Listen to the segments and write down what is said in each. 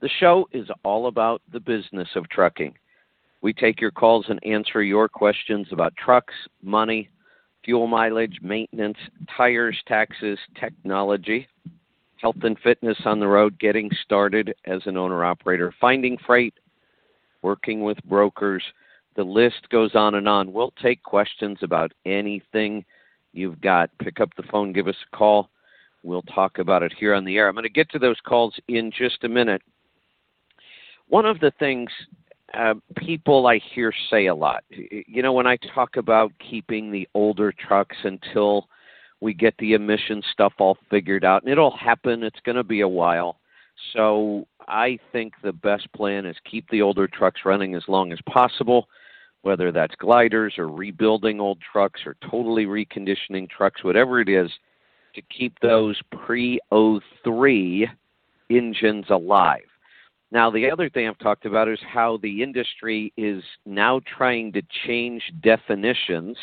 The show is all about the business of trucking. We take your calls and answer your questions about trucks, money, fuel mileage, maintenance, tires, taxes, technology, health and fitness on the road, getting started as an owner operator, finding freight, working with brokers. The list goes on and on. We'll take questions about anything you've got. Pick up the phone, give us a call. We'll talk about it here on the air. I'm going to get to those calls in just a minute. One of the things uh, people I hear say a lot, you know, when I talk about keeping the older trucks until we get the emission stuff all figured out, and it'll happen, it's going to be a while. So I think the best plan is keep the older trucks running as long as possible whether that's gliders or rebuilding old trucks or totally reconditioning trucks, whatever it is, to keep those pre 03 engines alive. Now, the other thing I've talked about is how the industry is now trying to change definitions,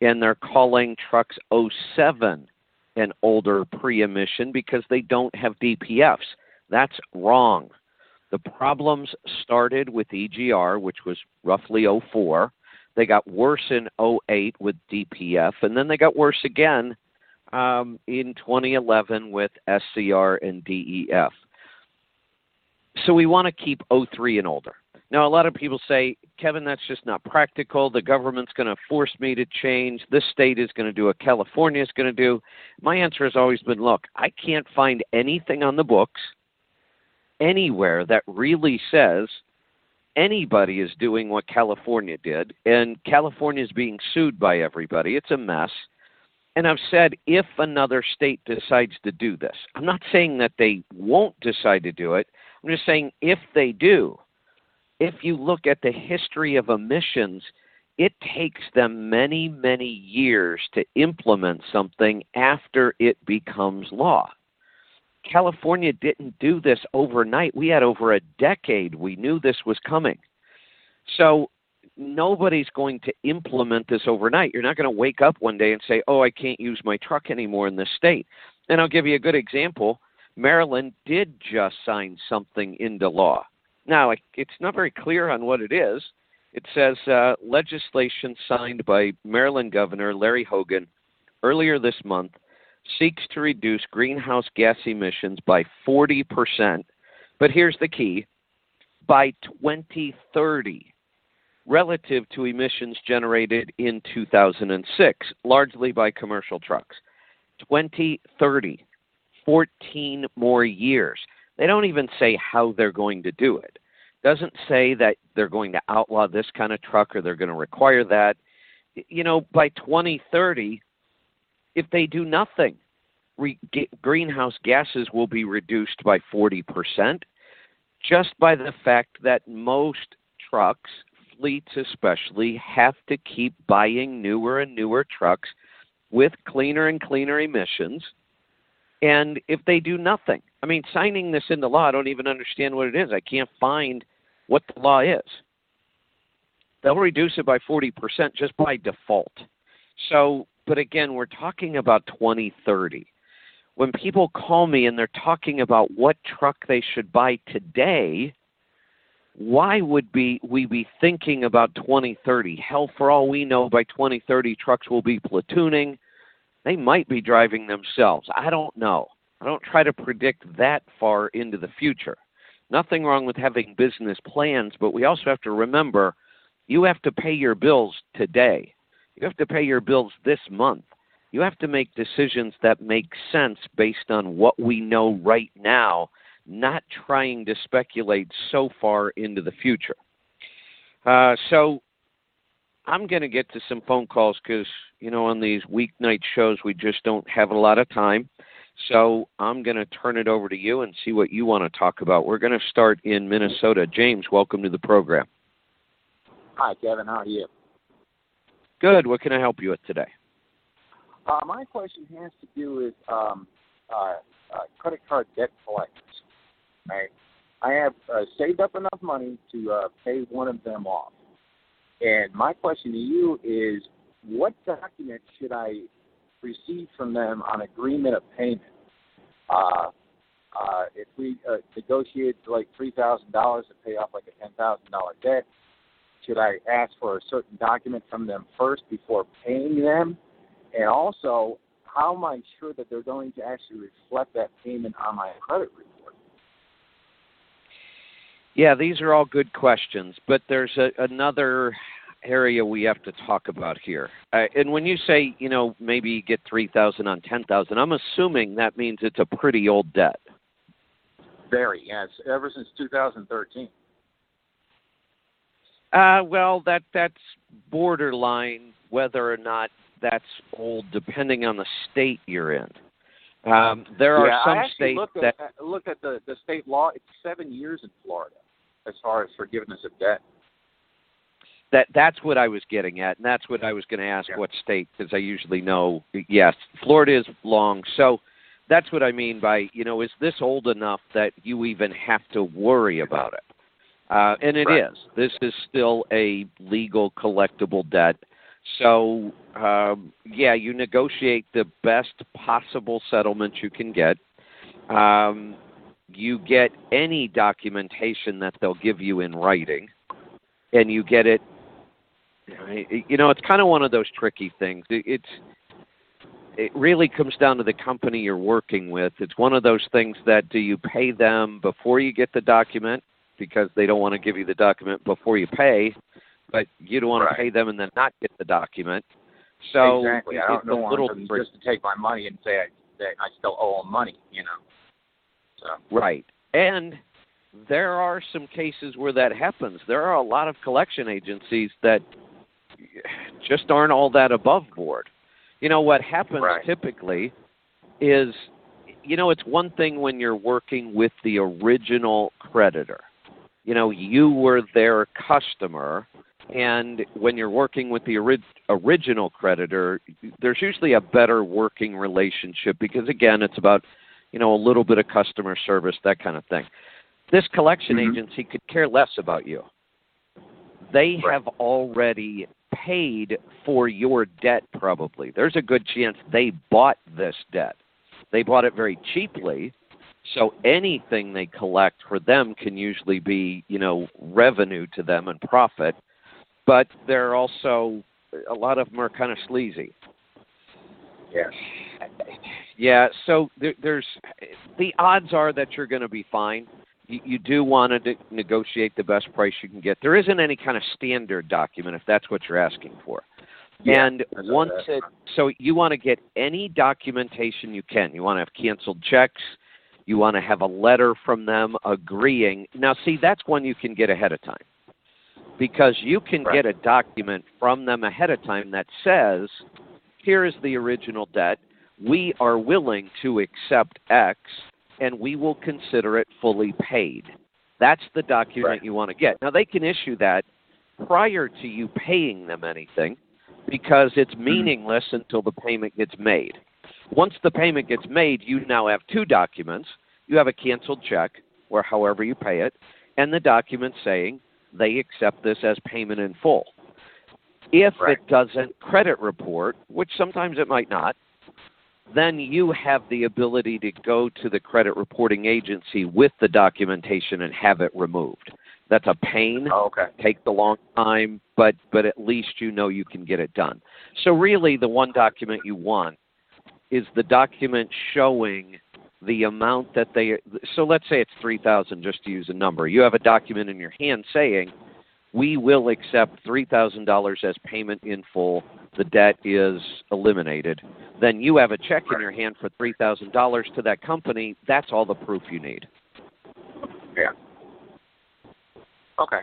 and they're calling trucks 07 an older pre emission because they don't have DPFs. That's wrong. The problems started with EGR, which was roughly 04. They got worse in 08 with DPF, and then they got worse again um, in 2011 with SCR and DEF. So we want to keep 03 and older. Now, a lot of people say, Kevin, that's just not practical. The government's going to force me to change. This state is going to do what California is going to do. My answer has always been look, I can't find anything on the books – anywhere that really says anybody is doing what California did, and California is being sued by everybody. It's a mess. And I've said if another state decides to do this, I'm not saying that they won't decide to do it. I'm just saying if they do, if you look at the history of emissions, it takes them many, many years to implement something after it becomes law. California didn't do this overnight. We had over a decade. We knew this was coming. So nobody's going to implement this overnight. You're not going to wake up one day and say, "Oh, I can't use my truck anymore in this state." And I'll give you a good example. Maryland did just sign something into law. Now, it's not very clear on what it is. It says uh, legislation signed by Maryland Governor Larry Hogan earlier this month seeks to reduce greenhouse gas emissions by 40%, but here's the key by 2030 relative to emissions generated in 2006, largely by commercial trucks. 2030, 14 more years. They don't even say how they're going to do it. Doesn't say that they're going to outlaw this kind of truck or they're going to require that. You know, by 2030, if they do nothing, re- greenhouse gases will be reduced by 40% just by the fact that most trucks, fleets especially, have to keep buying newer and newer trucks with cleaner and cleaner emissions. And if they do nothing, I mean, signing this into law, I don't even understand what it is. I can't find what the law is. They'll reduce it by 40% just by default. So but again, we're talking about 2030. When people call me and they're talking about what truck they should buy today, why would be we be thinking about 2030? Hell, for all we know, by 2030 trucks will be platooning. They might be driving themselves. I don't know. I don't try to predict that far into the future. Nothing wrong with having business plans, but we also have to remember you have to pay your bills today. You have to pay your bills this month. You have to make decisions that make sense based on what we know right now, not trying to speculate so far into the future. Uh, so I'm going to get to some phone calls because, you know, on these weeknight shows, we just don't have a lot of time. So I'm going to turn it over to you and see what you want to talk about. We're going to start in Minnesota. James, welcome to the program. Hi, Kevin. How are you? Good. What can I help you with today? Uh, my question has to do with um, uh, uh, credit card debt collectors. Right? I have uh, saved up enough money to uh, pay one of them off. And my question to you is, what document should I receive from them on agreement of payment? Uh, uh, if we uh, negotiate like three thousand dollars to pay off like a ten thousand dollar debt, should I ask for a certain document from them first before paying them? And also, how am I sure that they're going to actually reflect that payment on my credit report? Yeah, these are all good questions, but there's a, another area we have to talk about here. Uh, and when you say, you know, maybe you get 3000 on 10000 I'm assuming that means it's a pretty old debt. Very, yes, ever since 2013. Uh, well, that that's borderline whether or not that's old, depending on the state you're in. Um, there are yeah, some I states looked that at, looked at the the state law. It's seven years in Florida as far as forgiveness of debt. that that's what I was getting at, and that's what I was going to ask Yeah. what state because I usually know. Yes, Florida is long, so that's what I mean by you know is this old enough that you even have to worry about it? Uh, and it is. Right. This is still a legal collectible debt. So um, yeah, you negotiate the best possible settlement you can get. Um, you get any documentation that they'll give you in writing, and you get it you know it's kind of one of those tricky things it, it's it really comes down to the company you're working with it's one of those things that do you pay them before you get the document because they don't want to give you the document before you pay but you don't want Right. to pay them and then not get the document so exactly. I it's don't a little just to take my money and say I, that I still owe them money. You know. So Right. And there are some cases where that happens. There are a lot of collection agencies that just aren't all that above board. You know, what happens Right. typically is, you know, it's one thing when you're working with the original creditor. You know, you were their customer, and when you're working with the ori- original creditor, there's usually a better working relationship because, again, it's about you know, a little bit of customer service, that kind of thing. This collection Mhm. agency could care less about you. They Right. have already paid for your debt, probably. There's a good chance they bought this debt. They bought it very cheaply, so anything they collect for them can usually be, you know, revenue to them and profit. But they're also, a lot of them are kind of sleazy. yes. Yeah, so there, there's the odds are that you're going to be fine. You, you do want to negotiate the best price you can get. There isn't any kind of standard document if that's what you're asking for. Yeah, and once that- it, so you want to get any documentation you can. You want to have canceled checks. You want to have a letter from them agreeing. Now, see, that's one you can get ahead of time because you can Right. get a document from them ahead of time that says, here is the original debt. We are willing to accept X and we will consider it fully paid. That's the document Right. you want to get. Now, they can issue that prior to you paying them anything because it's Mm-hmm. meaningless until the payment gets made. Once the payment gets made, you now have two documents. You have a canceled check, or however you pay it, and the document saying they accept this as payment in full. If Right. it doesn't credit report, which sometimes it might not, then you have the ability to go to the credit reporting agency with the documentation and have it removed. That's a pain Oh, okay. takes a long time, but but at least you know you can get it done. So really, the one document you want is the document showing the amount that they. So let's say it's three thousand, just to use a number. You have a document in your hand saying, "We will accept three thousand dollars as payment in full. The debt is eliminated." Then you have a check in your hand for three thousand dollars to that company. That's all the proof you need. Yeah. Okay.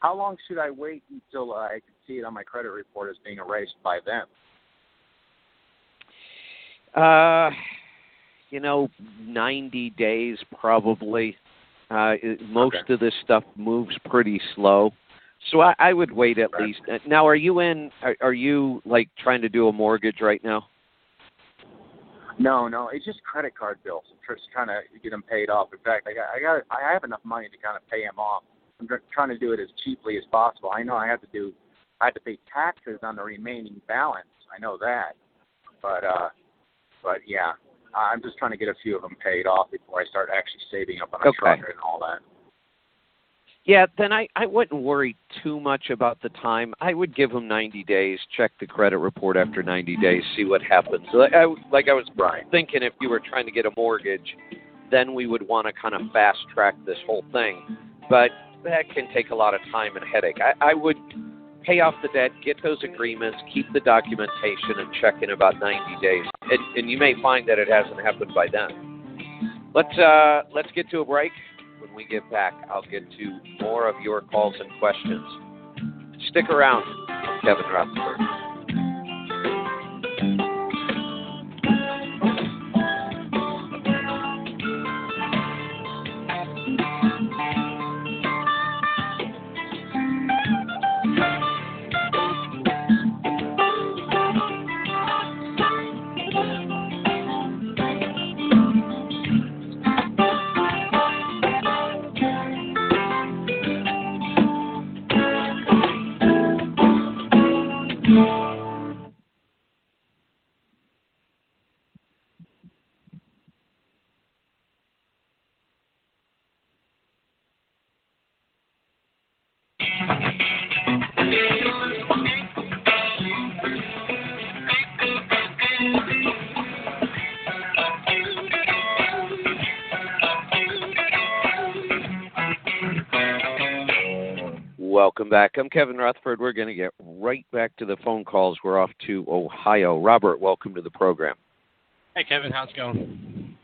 How long should I wait until I can see it on my credit report as being erased by them? Uh, you know, 90 days probably. Uh, it, most Okay. of this stuff moves pretty slow, so I, I would wait at Right. least. uh, Now, are you in? Are, are you like trying to do a mortgage right now? No, no, it's just credit card bills. I'm just trying to get them paid off. In fact, I got, I got, I have enough money to kind of pay them off. I'm tr- trying to do it as cheaply as possible. I know I have to do, I have to pay taxes on the remaining balance. I know that, but, uh, but yeah, I'm just trying to get a few of them paid off before I start actually saving up on a Okay. truck and all that. Yeah, then I, I wouldn't worry too much about the time. I would give them 90 days, check the credit report after 90 days, see what happens. Like I, like I was Right. thinking if you were trying to get a mortgage, then we would want to kind of fast track this whole thing. But that can take a lot of time and headache. I, I would pay off the debt, get those agreements, keep the documentation, and check in about 90 days. And, and you may find that it hasn't happened by then. Let's uh, let's get to a break. When we get back, I'll get to more of your calls and questions. Stick around. I'm Kevin Rutherford. Welcome back. I'm Kevin Rutherford. We're going to get right back to the phone calls. We're off to Ohio. Robert, welcome to the program. Hey Kevin, how's it going?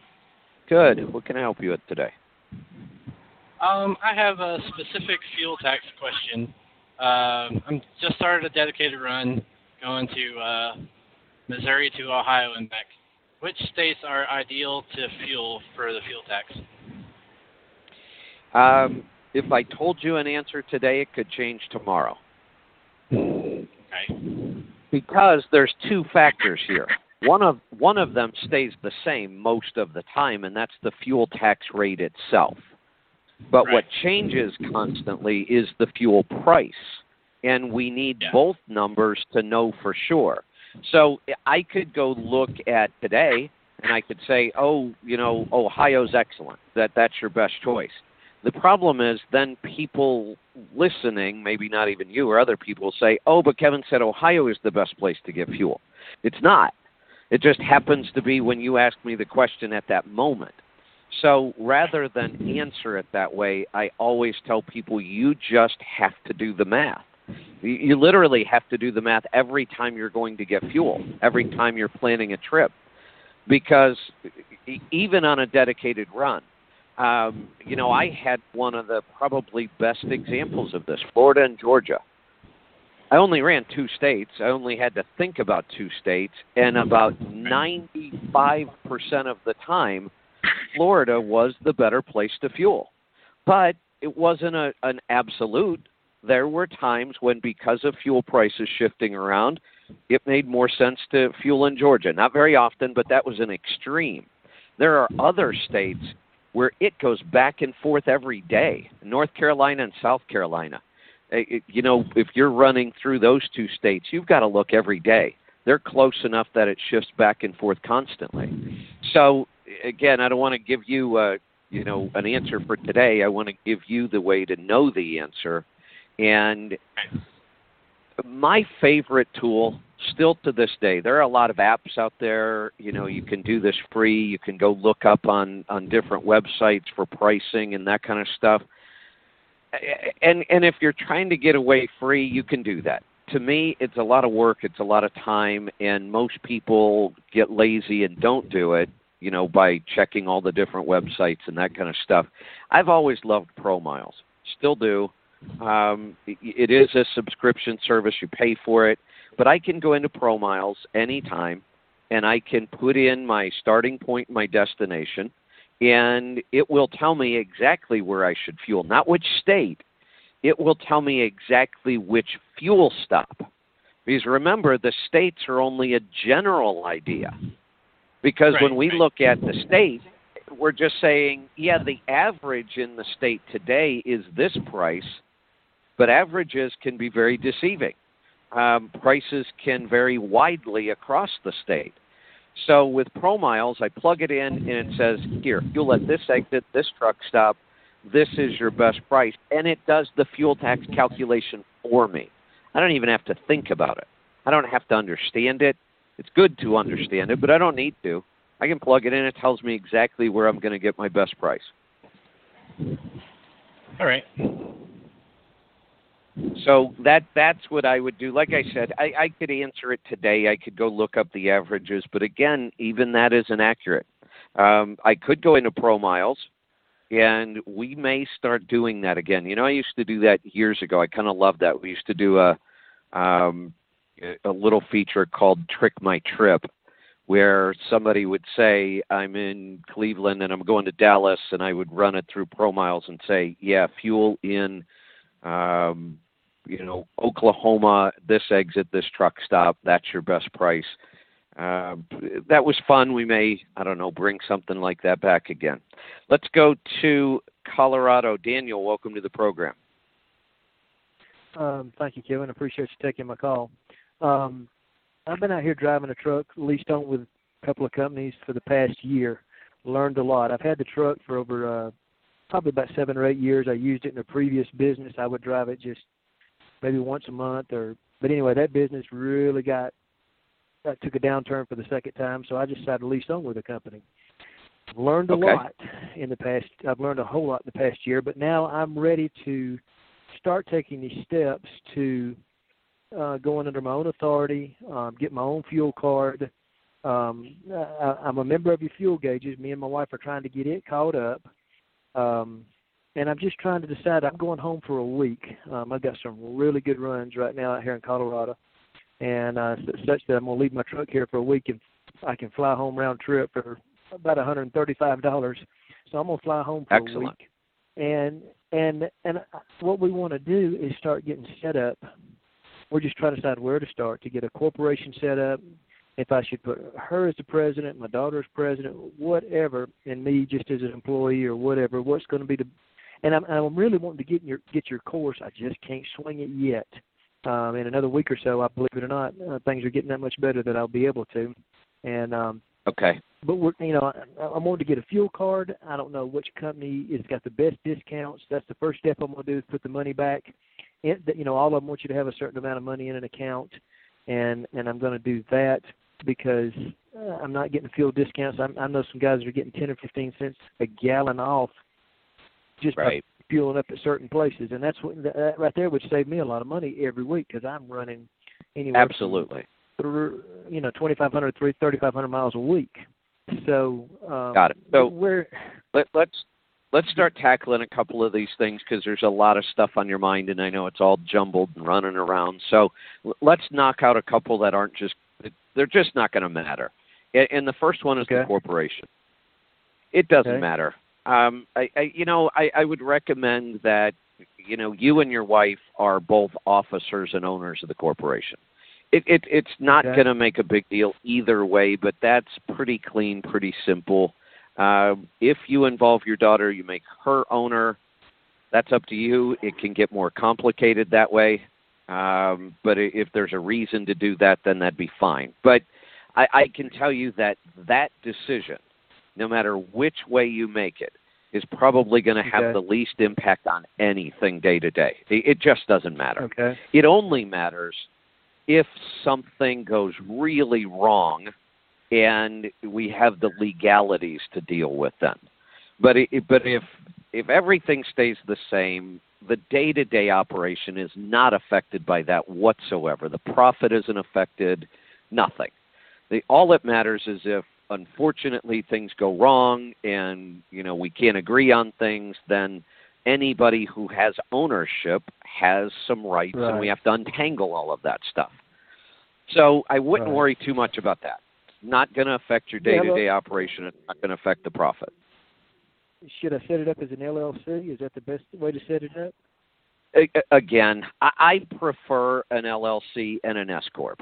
Good. What can I help you with today? Um, I have a specific fuel tax question. Um, I'm just started a dedicated run going to uh, Missouri to Ohio and back. Which states are ideal to fuel for the fuel tax? Um, if I told you an answer today, it could change tomorrow Okay. because there's two factors here. One of one of them stays the same most of the time, and that's the fuel tax rate itself. But what changes constantly is the fuel price, and we need Yeah. both numbers to know for sure. So I could go look at today, and I could say, "Oh, you know, Ohio's excellent. That that's your best choice." The problem is then people listening, maybe not even you or other people, say, "Oh, but Kevin said Ohio is the best place to get fuel." It's not. It just happens to be when you ask me the question at that moment. So rather than answer it that way, I always tell people you just have to do the math. You- literally have to do the math every time you're going to get fuel, every time you're planning a trip. Because even on a dedicated run, um, you know, I had one of the probably best examples of this Florida and Georgia. I only ran two states. I only had to think about two states, and about 95% of the time, Florida was the better place to fuel. But it wasn't a, an absolute. There were times when, because of fuel prices shifting around, it made more sense to fuel in Georgia. Not very often, but that was an extreme. There are other states where it goes back and forth every day North Carolina and South Carolina. Uh, it- You know, if you're running through those two states, you've got to look every day. They're close enough that it shifts back and forth constantly. So, again, I don't want to give you, uh, you know, an answer for today. I want to give you the way to know the answer. And my favorite tool still to this day there are a lot of apps out there you know you can do this free you can go look up on on different websites for pricing and that kind of stuff and and if you're trying to get away free you can do that to me it's a lot of work it's a lot of time and most people get lazy and don't do it you know by checking all the different websites and that kind of stuff i've always loved pro miles still do um, it, is a subscription service. You pay for it, but I can go into Pro Miles anytime, and I can put in my starting point, my destination, and it will tell me exactly where I should fuel, not which state. It will tell me exactly which fuel stop. Because remember, the states are only a general idea. Because Right, when we right. look at the state, we're just saying, yeah, the average in the state today is this price, but averages can be very deceiving. Um, prices can vary widely across the state. So with ProMiles, I plug it in and it says, here, fuel at this exit, this truck stop, this is your best price. And it does the fuel tax calculation for me. I don't even have to think about it. I don't have to understand it. It's good to understand it, but I don't need to. I can plug it in. It tells me exactly where I'm going to get my best price. All right. So that that's what I would do. Like I said, I, I could answer it today. I could go look up the averages, but again, even that isn't accurate. Um, I could go into Pro Miles, and we may start doing that again. You know, I used to do that years ago. I kind of loved that. We used to do a um, a little feature called Trick My Trip, where somebody would say, "I'm in Cleveland and I'm going to Dallas," and I would run it through Pro Miles and say, "Yeah, fuel in." um, you know, Oklahoma, this exit, this truck stop, that's your best price. Uh, that was fun. We may, I don't know, bring something like that back again. Let's go to Colorado. Daniel, welcome to the program. Um, thank you, Kevin. Appreciate you taking my call. Um, I've been out here driving a truck, leased on with a couple of companies for the past year. Learned a lot. I've had the truck for over uh, probably about seven or eight years. I used it in a previous business. I would drive it just maybe once a month, or but anyway, that business really got uh, took a downturn for the second time. So I just decided to lease on with a company. I've learned a Okay. lot in the past. I've learned a whole lot in the past year, but now I'm ready to start taking these steps to uh, going under my own authority, um, get my own fuel card. Um, I, I'm a member of your fuel gauges. Me and my wife are trying to get it caught up. Um, and I'm just trying to decide. I'm going home for a week. Um, I've got some really good runs right now out here in Colorado, and uh, such that I'm going to leave my truck here for a week, and I can fly home round trip for about $135. So I'm going to fly home for a Excellent. week. And and and what we want to do is start getting set up. We're just trying to decide where to start to get a corporation set up. If I should put her as the president, my daughter as president, whatever, and me just as an employee or whatever. What's going to be the and I'm I'm really wanting to get in your get your course. I just can't swing it yet. Um, in another week or so, I believe it or not, uh, things are getting that much better that I'll be able to. And um, Okay. but we're you know I, I'm wanting to get a fuel card. I don't know which company has got the best discounts. That's the first step I'm going to do is put the money back. It, you know, all of them want you to have a certain amount of money in an account, and and I'm going to do that because uh, I'm not getting fuel discounts. I'm, I know some guys are getting ten or fifteen cents a gallon off just Right. by fueling up at certain places, and that's what that right there would save me a lot of money every week because I'm running anywhere Absolutely. through, you know, 2,500, 3,500 miles a week. So, um, Got it. So- where, Let, let's let's start tackling a couple of these things because there's a lot of stuff on your mind, and I know it's all jumbled and running around. So let's knock out a couple that aren't just they're just not going to matter. And the first one is the corporation. It doesn't Okay. matter. Um, I, I, you know, I, I would recommend that you know you and your wife are both officers and owners of the corporation. It, it it's not Okay. going to make a big deal either way, but that's pretty clean, pretty simple. Um, if you involve your daughter, you make her owner. That's up to you. It can get more complicated that way. Um, but if there's a reason to do that, then that'd be fine. But I, I can tell you that that decision, no matter which way you make it, is probably going to have Okay. the least impact on anything day to day. It it just doesn't matter. okay, It only matters if something goes really wrong and we have the legalities to deal with them. But it, but if if everything stays the same, the day-to-day operation is not affected by that whatsoever. The profit isn't affected, nothing. The, all that matters is if unfortunately things go wrong and you know we can't agree on things, then anybody who has ownership has some rights, and we have to untangle all of that stuff. So I wouldn't Right. worry too much about that. Not going to affect your day to day operation. It's not going to affect the profit. Should I set it up as an LLC? Is that the best way to set it up? Again, I prefer an LLC and an S corp,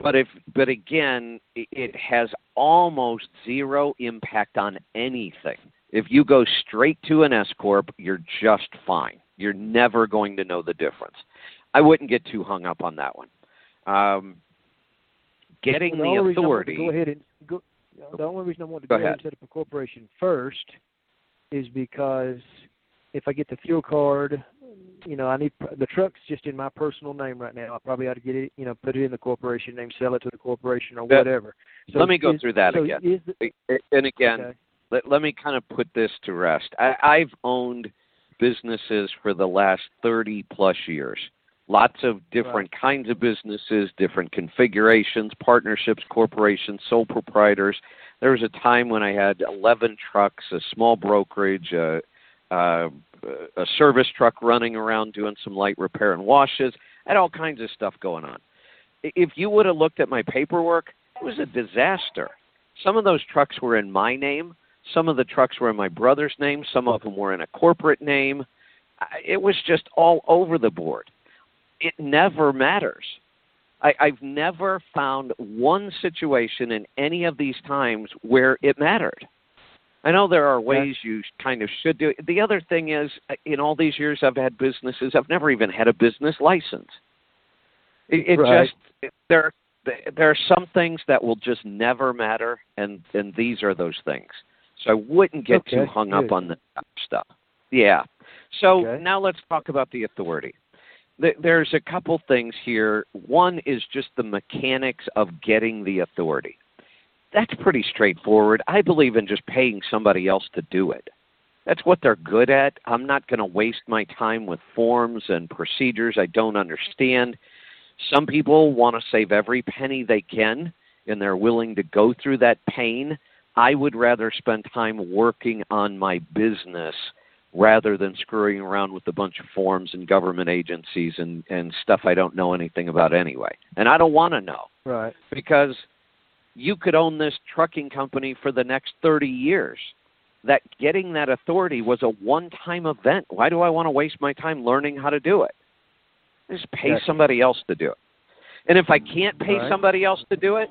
but if but again, it has almost zero impact on anything. If you go straight to an S corp, you're just fine. You're never going to know the difference. I wouldn't get too hung up on that one. Um, getting the, the authority. Go ahead and go, the only reason I want to go, go ahead and set up a corporation first is because if I get the fuel card, you know, I need the truck's just in my personal name right now. I probably ought to get it, you know, put it in the corporation name, sell it to the corporation or whatever. So let me go is, through that so again. The, and again, okay. let, let me kind of put this to rest. I, I've owned businesses for the last 30 plus years. Lots of different right. kinds of businesses, different configurations, partnerships, corporations, sole proprietors. There was a time when I had 11 trucks, a small brokerage, a, a, a service truck running around doing some light repair and washes. I had all kinds of stuff going on. If you would have looked at my paperwork, it was a disaster. Some of those trucks were in my name. Some of the trucks were in my brother's name. Some of them were in a corporate name. It was just all over the board it never matters. I, I've never found one situation in any of these times where it mattered. I know there are ways you kind of should do it. The other thing is, uh, in all these years I've had businesses, I've never even had a business license. It, it right. just there there are some things that will just never matter, and and these are those things. So I wouldn't get okay, too hung good. up on the stuff. Yeah. So okay. now let's talk about the authority there's a couple things here. One is just the mechanics of getting the authority. That's pretty straightforward. I believe in just paying somebody else to do it. That's what they're good at. I'm not going to waste my time with forms and procedures I don't understand. Some people want to save every penny they can, and they're willing to go through that pain. I would rather spend time working on my business rather than screwing around with a bunch of forms and government agencies and, and stuff I don't know anything about anyway. And I don't want to know. Right. Because you could own this trucking company for the next 30 years. That getting that authority was a one time event. Why do I want to waste my time learning how to do it? Just pay somebody else to do it. And if I can't pay Right. somebody else to do it,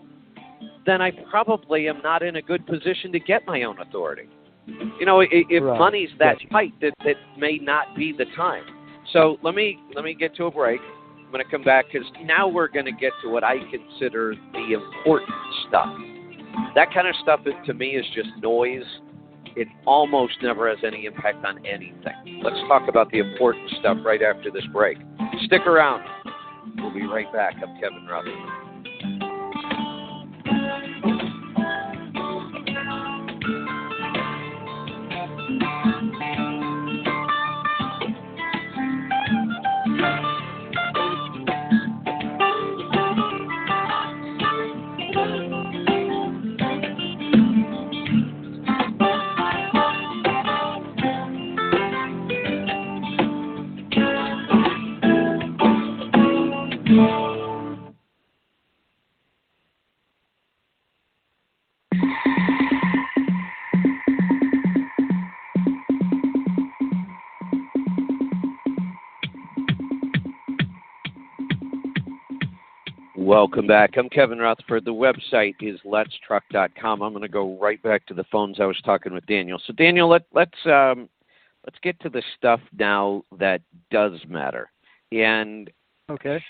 then I probably am not in a good position to get my own authority. You know, if Right. money's that tight, that that may not be the time. So let me let me get to a break. I'm going to come back because now we're going to get to what I consider the important stuff. That kind of stuff to me is just noise. It almost never has any impact on anything. Let's talk about the important stuff right after this break. Stick around. We'll be right back. I'm Kevin Rutherford. Welcome back. I'm Kevin Rutherford. The website is letstruck.com. I'm going to go right back to the phones I was talking with Daniel. So Daniel, let, let's um, let's get to the stuff now that does matter. And Okay.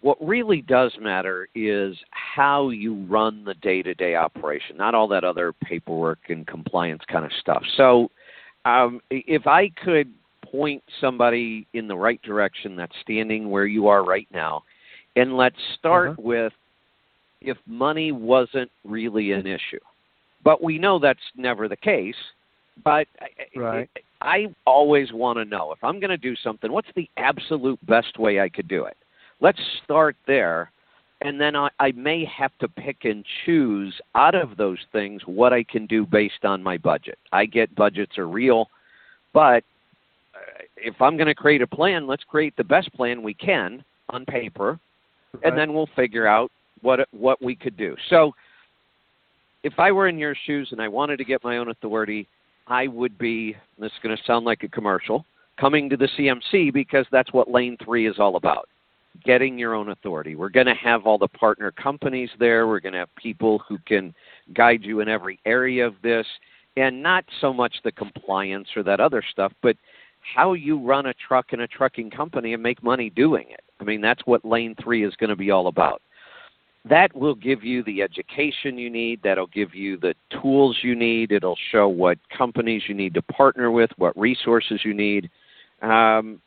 what really does matter is how you run the day-to-day operation, not all that other paperwork and compliance kind of stuff. So, um, if I could point somebody in the right direction that's standing where you are right now, and let's start Uh-huh. with if money wasn't really an issue, but we know that's never the case. But I- Right. I always want to know if I'm going to do something, what's the absolute best way I could do it? Let's start there, and then I, I may have to pick and choose out of those things what I can do based on my budget. I get budgets are real, but uh, if I'm going to create a plan, let's create the best plan we can on paper. And then we'll figure out what what we could do. So if I were in your shoes and I wanted to get my own authority, I would be. This is going to sound like a commercial. Coming to the CMC because that's what Lane Three is all about. Getting your own authority. We're going to have all the partner companies there. We're going to have people who can guide you in every area of this, and not so much the compliance or that other stuff, but how you run a truck in a trucking company and make money doing it. I mean, that's what Lane 3 is going to be all about. That will give you the education you need. That'll give you the tools you need. It'll show what companies you need to partner with, what resources you need. Um,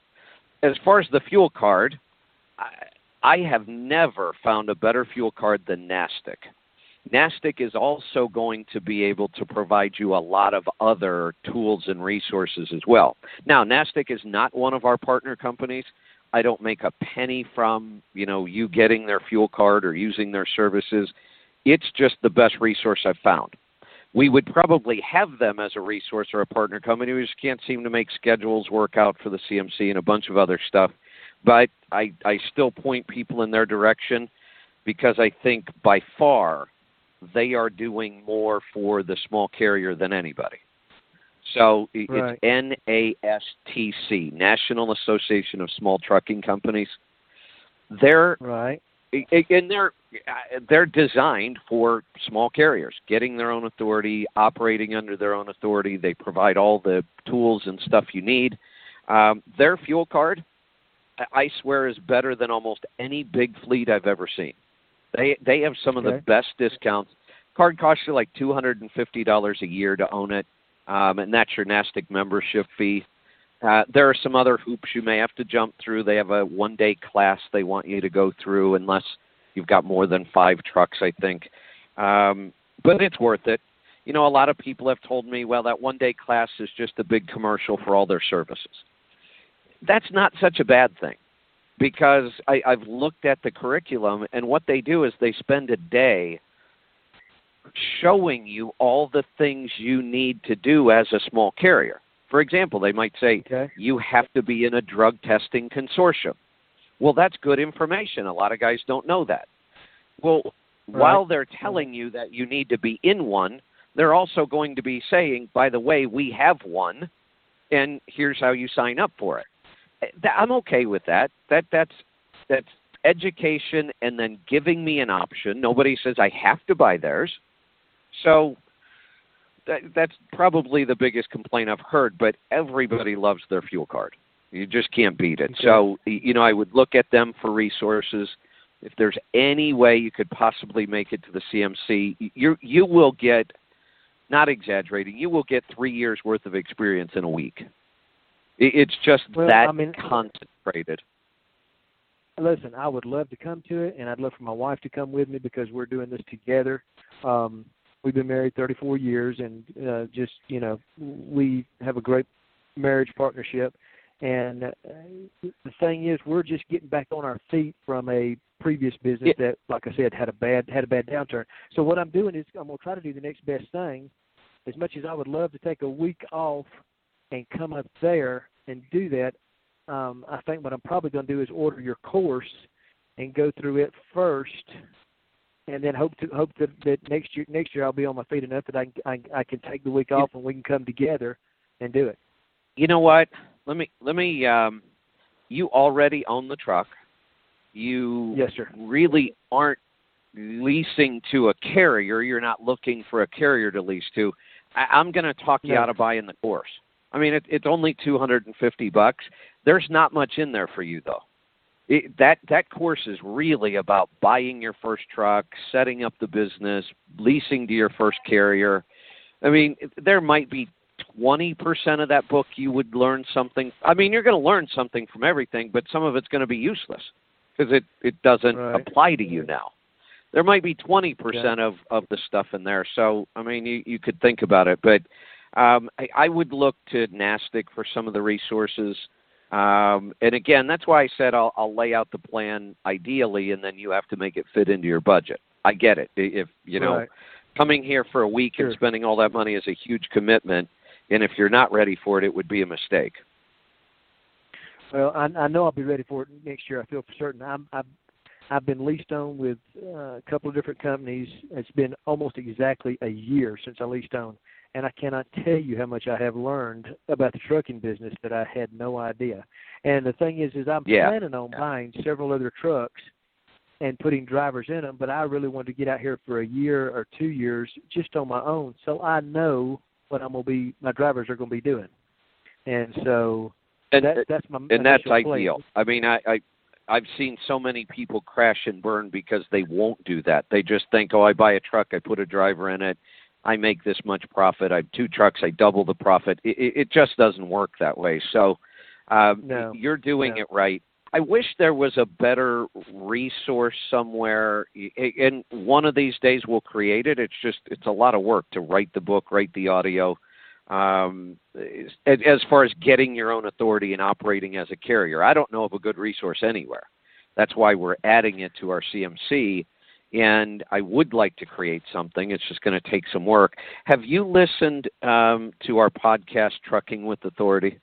as far as the fuel card, I, I have never found a better fuel card than NASTC. NASTC is also going to be able to provide you a lot of other tools and resources as well. Now, NASTC is not one of our partner companies. I don't make a penny from, you know, you getting their fuel card or using their services. It's just the best resource I've found. We would probably have them as a resource or a partner company. We just can't seem to make schedules work out for the CMC and a bunch of other stuff. But I, I still point people in their direction because I think by far they are doing more for the small carrier than anybody. So right. it's NASTC, National Association of Small Trucking Companies. They're right, and they're they're designed for small carriers, getting their own authority, operating under their own authority. They provide all the tools and stuff you need. Um, their fuel card, I swear, is better than almost any big fleet I've ever seen. They they have some okay. of the best discounts. Card costs you like two hundred and fifty dollars a year to own it um, and that's your Nastic membership fee. Uh, there are some other hoops you may have to jump through. They have a one day class they want you to go through, unless you've got more than five trucks, I think. Um, but it's worth it. You know, a lot of people have told me, well, that one day class is just a big commercial for all their services. That's not such a bad thing because I, I've looked at the curriculum, and what they do is they spend a day showing you all the things you need to do as a small carrier. For example, they might say okay. you have to be in a drug testing consortium. Well, that's good information. A lot of guys don't know that. Well, right. while they're telling you that you need to be in one, they're also going to be saying, by the way, we have one, and here's how you sign up for it. I'm okay with that. That that's that's education and then giving me an option. Nobody says I have to buy theirs. So that, that's probably the biggest complaint I've heard, but everybody loves their fuel card. You just can't beat it. Okay. So, you know, I would look at them for resources. If there's any way you could possibly make it to the CMC, you you will get not exaggerating, you will get 3 years worth of experience in a week. It's just well, that I mean, concentrated. Listen, I would love to come to it, and I'd love for my wife to come with me because we're doing this together. Um, We've been married 34 years, and uh, just you know, we have a great marriage partnership. And uh, the thing is, we're just getting back on our feet from a previous business yeah. that, like I said, had a bad had a bad downturn. So what I'm doing is I'm gonna try to do the next best thing. As much as I would love to take a week off and come up there and do that, um, I think what I'm probably going to do is order your course and go through it first and then hope to hope that, that next year next year I'll be on my feet enough that I I, I can take the week off and we can come together and do it. You know what? Let me let me. Um, you already own the truck. You yes, sir. really aren't leasing to a carrier. You're not looking for a carrier to lease to. I, I'm going to talk you no. out of buying the course. I mean, it, it's only 250 bucks. There's not much in there for you though it, that that course is really about buying your first truck, setting up the business, leasing to your first carrier. I mean, there might be 20% of that book you would learn something. I mean, you're going to learn something from everything, but some of it's going to be useless because it it doesn't right. apply to you now. There might be 20% yeah. of of the stuff in there. So, I mean, you you could think about it, but um, I, I would look to NASTC for some of the resources. Um, and again, that's why I said I'll, I'll lay out the plan ideally, and then you have to make it fit into your budget. I get it. If you know, right. coming here for a week sure. and spending all that money is a huge commitment, and if you're not ready for it, it would be a mistake. Well, I, I know I'll be ready for it next year. I feel for certain. I'm, I, I've been leased on with uh, a couple of different companies. It's been almost exactly a year since I leased on, and I cannot tell you how much I have learned about the trucking business that I had no idea. And the thing is, is I'm yeah. planning on buying several other trucks and putting drivers in them, but I really wanted to get out here for a year or two years just on my own, so I know what I'm gonna be. My drivers are gonna be doing, and so and that, uh, that's my and that's ideal. I mean, I, I I've seen so many people crash and burn because they won't do that. They just think, oh, I buy a truck, I put a driver in it, I make this much profit. I have two trucks, I double the profit. It, it just doesn't work that way. So um, no, you're doing no. it right. I wish there was a better resource somewhere, and one of these days we'll create it. It's just it's a lot of work to write the book, write the audio. Um, as far as getting your own authority and operating as a carrier, I don't know of a good resource anywhere. That's why we're adding it to our CMC, and I would like to create something. It's just going to take some work. Have you listened um, to our podcast, Trucking with Authority?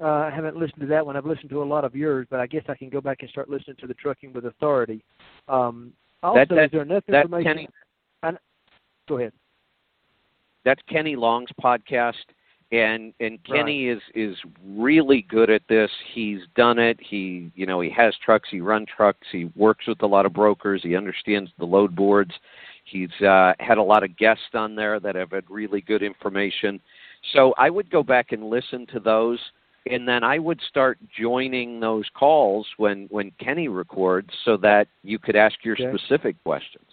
Uh, I haven't listened to that one. I've listened to a lot of yours, but I guess I can go back and start listening to the Trucking with Authority. Um, also, that, that, is there enough that information? Kenny, I, go ahead. That's Kenny Long's podcast, and and Kenny Right. is is really good at this. He's done it. He you know he has trucks. He runs trucks. He works with a lot of brokers. He understands the load boards. He's uh, had a lot of guests on there that have had really good information. So I would go back and listen to those and then I would start joining those calls when when Kenny records, so that you could ask your Okay. specific questions.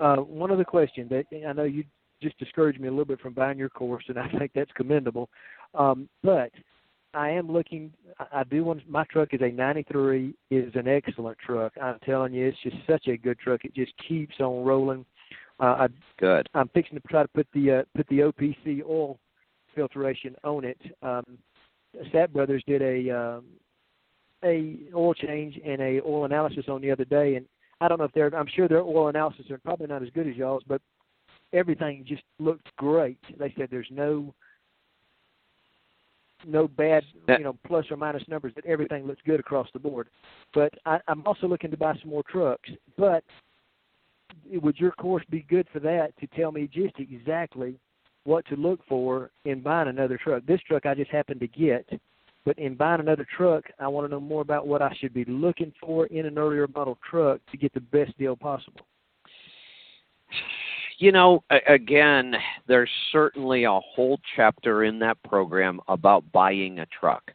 Uh, one other question that I know you just discouraged me a little bit from buying your course, and I think that's commendable. Um, but I am looking. I do want. My truck is a '93. It is an excellent truck. I'm telling you, it's just such a good truck. It just keeps on rolling. Uh, I Good. I'm fixing to try to put the uh, put the OPC oil filtration on it. Um, Sat Brothers did a um, a oil change and a oil analysis on the other day, and I don't know if their I'm sure their oil analysis are probably not as good as y'all's, but everything just looked great. They said there's no no bad That- you know plus or minus numbers, but everything looks good across the board. But I, I'm also looking to buy some more trucks, but would your course be good for that to tell me just exactly what to look for in buying another truck? This truck I just happened to get, but in buying another truck, I want to know more about what I should be looking for in an earlier model truck to get the best deal possible. You know, again, there's certainly a whole chapter in that program about buying a truck.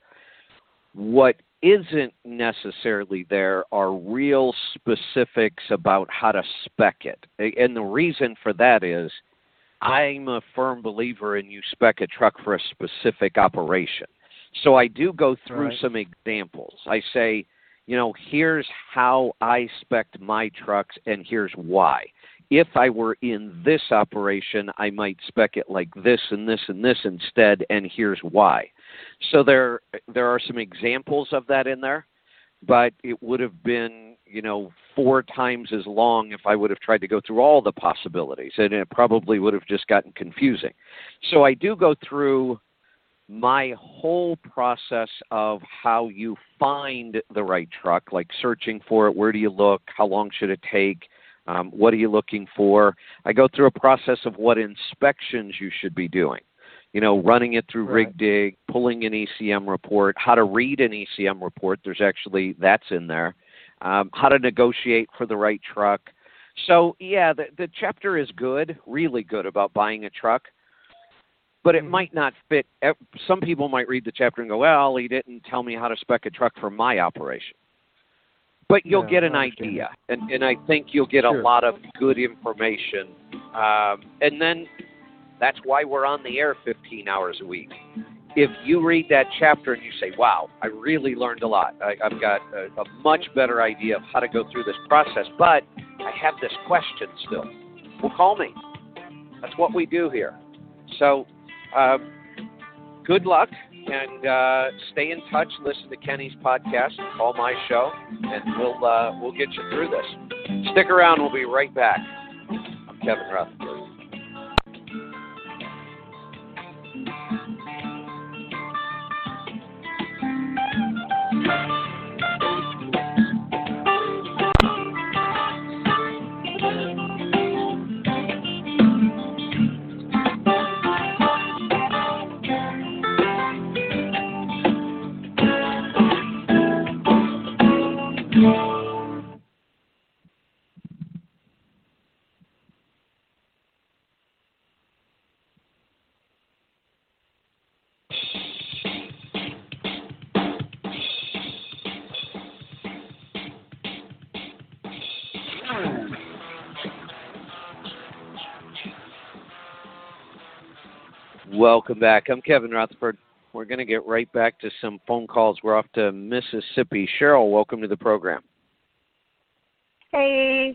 What isn't necessarily there are real specifics about how to spec it. And the reason for that is I'm a firm believer in you spec a truck for a specific operation. So I do go through Right. some examples. I say, you know, here's how I spec my trucks and here's why. If I were in this operation, I might spec it like this and this and this instead, and here's why. So there there are some examples of that in there, but it would have been, you know, four times as long if I would have tried to go through all the possibilities, and it probably would have just gotten confusing. So I do go through my whole process of how you find the right truck, like searching for it, where do you look, how long should it take, um, what are you looking for. I go through a process of what inspections you should be doing. You know, running it through Right. RigDig, pulling an ECM report, how to read an ECM report. There's actually that's in there. Um, how to negotiate for the right truck. So yeah, the the chapter is good, really good about buying a truck but it Mhm. might not fit. Some people might read the chapter and go, "Well, he didn't tell me how to spec a truck for my operation." But you'll No, get an idea, and and I think you'll get Sure. a lot of good information. Um, and then that's why we're on the air 15 hours a week. If you read that chapter and you say, "Wow, I really learned a lot. I, I've got a, a much better idea of how to go through this process," but I have this question still. Well, call me. That's what we do here. So um, good luck and uh, stay in touch. Listen to Kenny's podcast, call my show, and we'll uh, we'll get you through this. Stick around. We'll be right back. I'm Kevin Rutherford. Welcome back. I'm Kevin Rutherford. We're going to get right back to some phone calls. We're off to Mississippi. Cheryl, welcome to the program. Hey,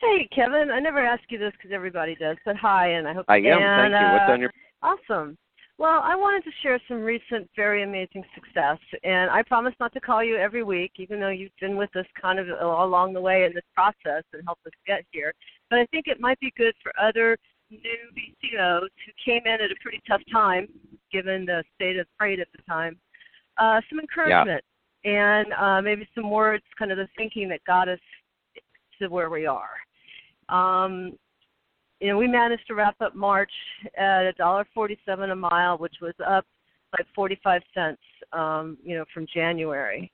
hey, Kevin. I never ask you this because everybody does, but hi, and I hope I am. And, Thank you. What's on your? Uh, awesome. Well, I wanted to share some recent very amazing success, and I promise not to call you every week, even though you've been with us kind of along the way in this process and helped us get here. But I think it might be good for other new BCOs who came in at a pretty tough time, given the state of trade at the time, uh, some encouragement yeah. and uh, maybe some words, kind of the thinking that got us to where we are. Um, you know, we managed to wrap up March at a dollar forty-seven a mile, which was up like forty-five cents, um, you know, from January.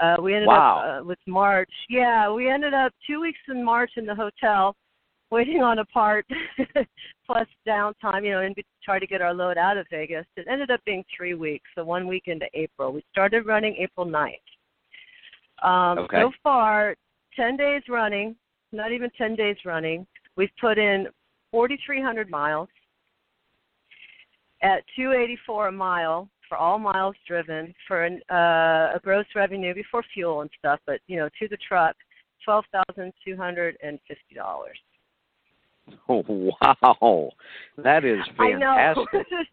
Uh, we ended wow. up uh, with March. Yeah, we ended up two weeks in March in the hotel, waiting on a part plus downtime, you know, and try to get our load out of Vegas. It ended up being three weeks, so one week into April. We started running April 9th. Um, okay. So far, 10 days running, not even 10 days running, we've put in 4,300 miles at 284 a mile for all miles driven for an, uh, a gross revenue before fuel and stuff, but you know, to the truck, twelve thousand two hundred and fifty dollars. Oh wow, that is fantastic! I know.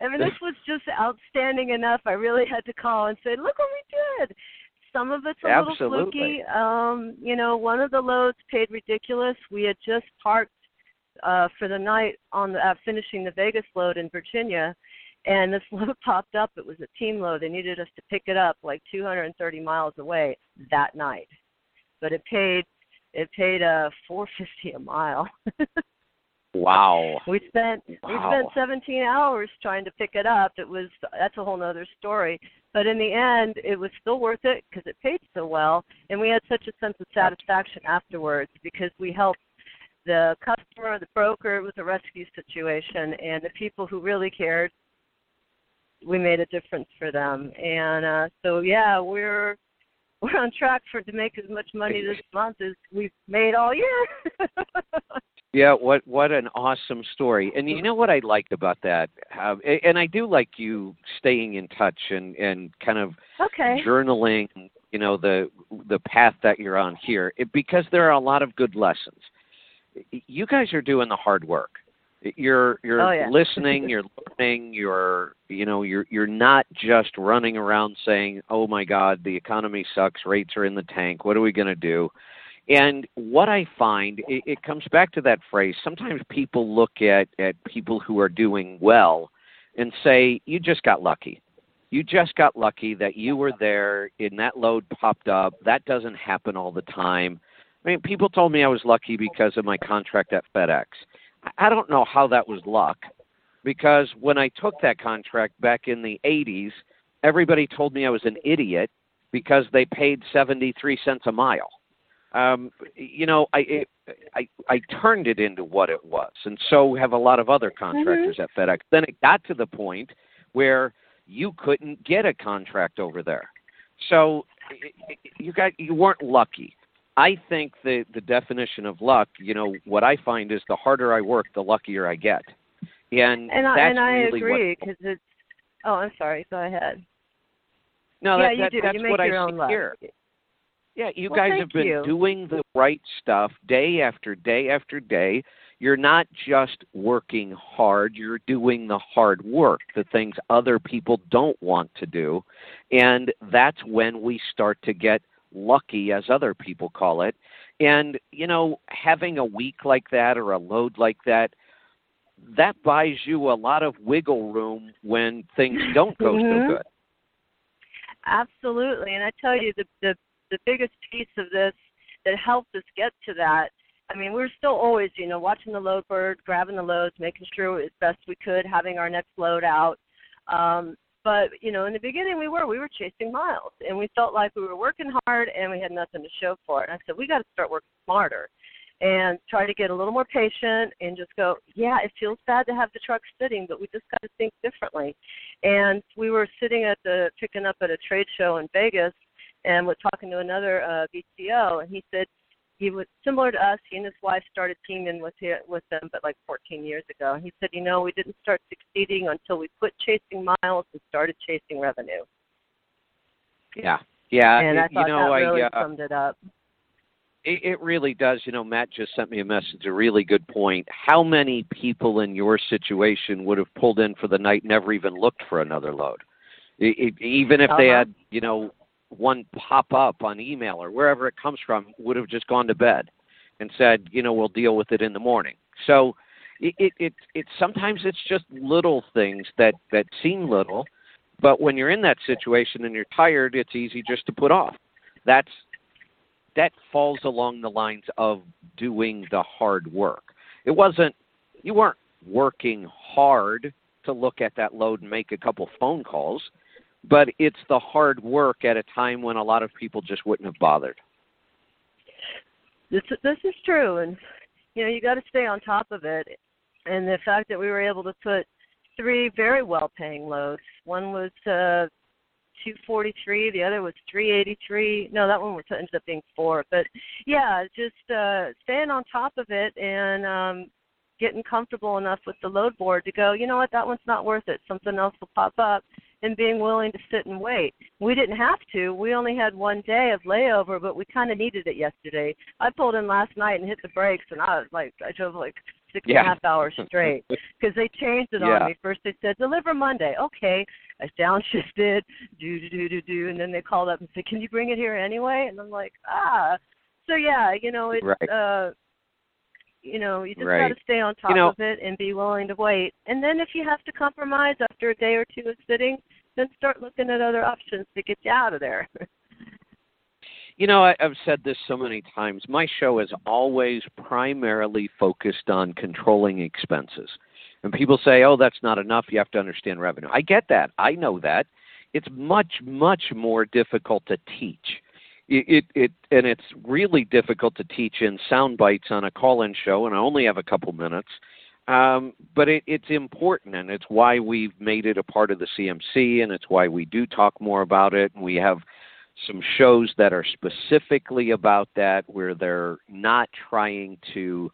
I mean, this was just outstanding enough. I really had to call and say, "Look what we did." Some of it's a Absolutely. little fluky. Um, you know, one of the loads paid ridiculous. We had just parked uh, for the night on the, uh, finishing the Vegas load in Virginia, and this load popped up. It was a team load. They needed us to pick it up like 230 miles away that night, but it paid it paid uh 450 a mile. wow. We spent wow. we spent 17 hours trying to pick it up. It was that's a whole other story. But in the end, it was still worth it because it paid so well, and we had such a sense of satisfaction afterwards because we helped the customer, the broker. It was a rescue situation, and the people who really cared. We made a difference for them, and uh, so yeah, we're we're on track for to make as much money this month as we've made all year. yeah, what what an awesome story! And you know what I liked about that, uh, and I do like you staying in touch and and kind of okay. journaling. You know the the path that you're on here, it, because there are a lot of good lessons. You guys are doing the hard work you're you're oh, yeah. listening you're learning you're you know you're you're not just running around saying oh my god the economy sucks rates are in the tank what are we going to do? And what i find it, it comes back to that phrase sometimes people look at at people who are doing well and say you just got lucky. You just got lucky that you were there and that load popped up. That doesn't happen all the time. I mean people told me i was lucky because of my contract at fedex I don't know how that was luck because when I took that contract back in the 80s, everybody told me I was an idiot because they paid 73 cents a mile. Um, you know, I, it, I I turned it into what it was, and so have a lot of other contractors mm-hmm. at FedEx. Then it got to the point where you couldn't get a contract over there, so you got you weren't lucky. I think the the definition of luck, you know, what I find is the harder I work, the luckier I get, and, and I, and I really agree because it's. Oh, I'm sorry. Go ahead. No, yeah, that, you that, do. that's you make what your I own see luck. here. Yeah, you well, guys have been you. doing the right stuff day after day after day. You're not just working hard, you're doing the hard work, the things other people don't want to do. And that's when we start to get lucky, as other people call it. And, you know, having a week like that or a load like that, that buys you a lot of wiggle room when things don't go mm-hmm. so good. Absolutely. And I tell you, the, the, the biggest piece of this that helped us get to that I mean, we are still always, you know, watching the load board, grabbing the loads, making sure as best we could, having our next load out. Um, but you know, in the beginning, we were we were chasing miles, and we felt like we were working hard, and we had nothing to show for it. And I said, we got to start working smarter, and try to get a little more patient, and just go, yeah, it feels bad to have the truck sitting, but we just got to think differently. And we were sitting at the picking up at a trade show in Vegas, and we're talking to another uh, BCO, and he said, he was similar to us. He and his wife started teaming with him, with them, but like 14 years ago. He said, you know, we didn't start succeeding until we quit chasing miles and started chasing revenue. Yeah, yeah. And I thought you know, that really I, uh, summed it up. It, it really does. You know, Matt just sent me a message, a really good point. How many people in your situation would have pulled in for the night, never even looked for another load? It, it, even if they Uh-huh. had, you know, one pop up on email or wherever it comes from, would have just gone to bed and said, you know, we'll deal with it in the morning. So it it it, it sometimes it's just little things that that seem little, but when you're in that situation and you're tired, it's easy just to put off. That's that falls along the lines of doing the hard work. It wasn't you weren't working hard to look at that load and make a couple phone calls, but it's the hard work at a time when a lot of people just wouldn't have bothered. This this is true, and you know you got to stay on top of it. And the fact that we were able to put three very well-paying loads. One was uh, 243, the other was 383. No, that one was ended up being four. But yeah, just uh, staying on top of it and um, getting comfortable enough with the load board to go. You know what? That one's not worth it. Something else will pop up. And being willing to sit and wait. We didn't have to. We only had one day of layover, but we kind of needed it yesterday. I pulled in last night and hit the brakes, and I was like, I drove like six and a half hours straight because they changed it Yeah. on me. First they said deliver Monday. Okay, I downshifted, do do do do do, and then they called up and said, "Can you bring it here anyway?" And I'm like, ah. So yeah, you know it's Right. uh, you know you just Right. got to stay on top You know- of it and be willing to wait. And then if you have to compromise after a day or two of sitting, then start looking at other options to get you out of there. You know, I, I've said this so many times. My show is always primarily focused on controlling expenses. And people say, oh, that's not enough. You have to understand revenue. I get that. I know that. It's much, much more difficult to teach. It, it, it and it's really difficult to teach in sound bites on a call-in show, and I only have a couple minutes. Um, but it, it's important, and it's why we've made it a part of the CMC, and it's why we do talk more about it. And we have some shows that are specifically about that, where they're not trying to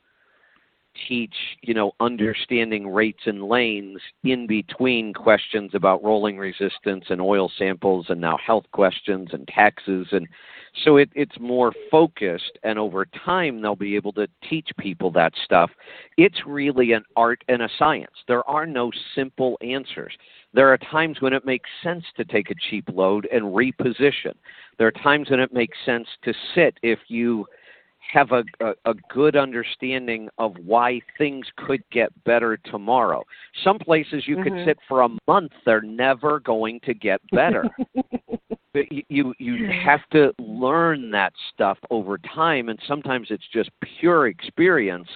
teach, you know, understanding rates and lanes in between questions about rolling resistance and oil samples and now health questions and taxes and so it, it's more focused and over time they'll be able to teach people that stuff. It's really an art and a science. There are no simple answers. There are times when it makes sense to take a cheap load and reposition. There are times when it makes sense to sit if you have a, a, a good understanding of why things could get better tomorrow. Some places you could Mhm. sit for a month, they're never going to get better. But you, you you have to learn that stuff over time, and sometimes it's just pure experience.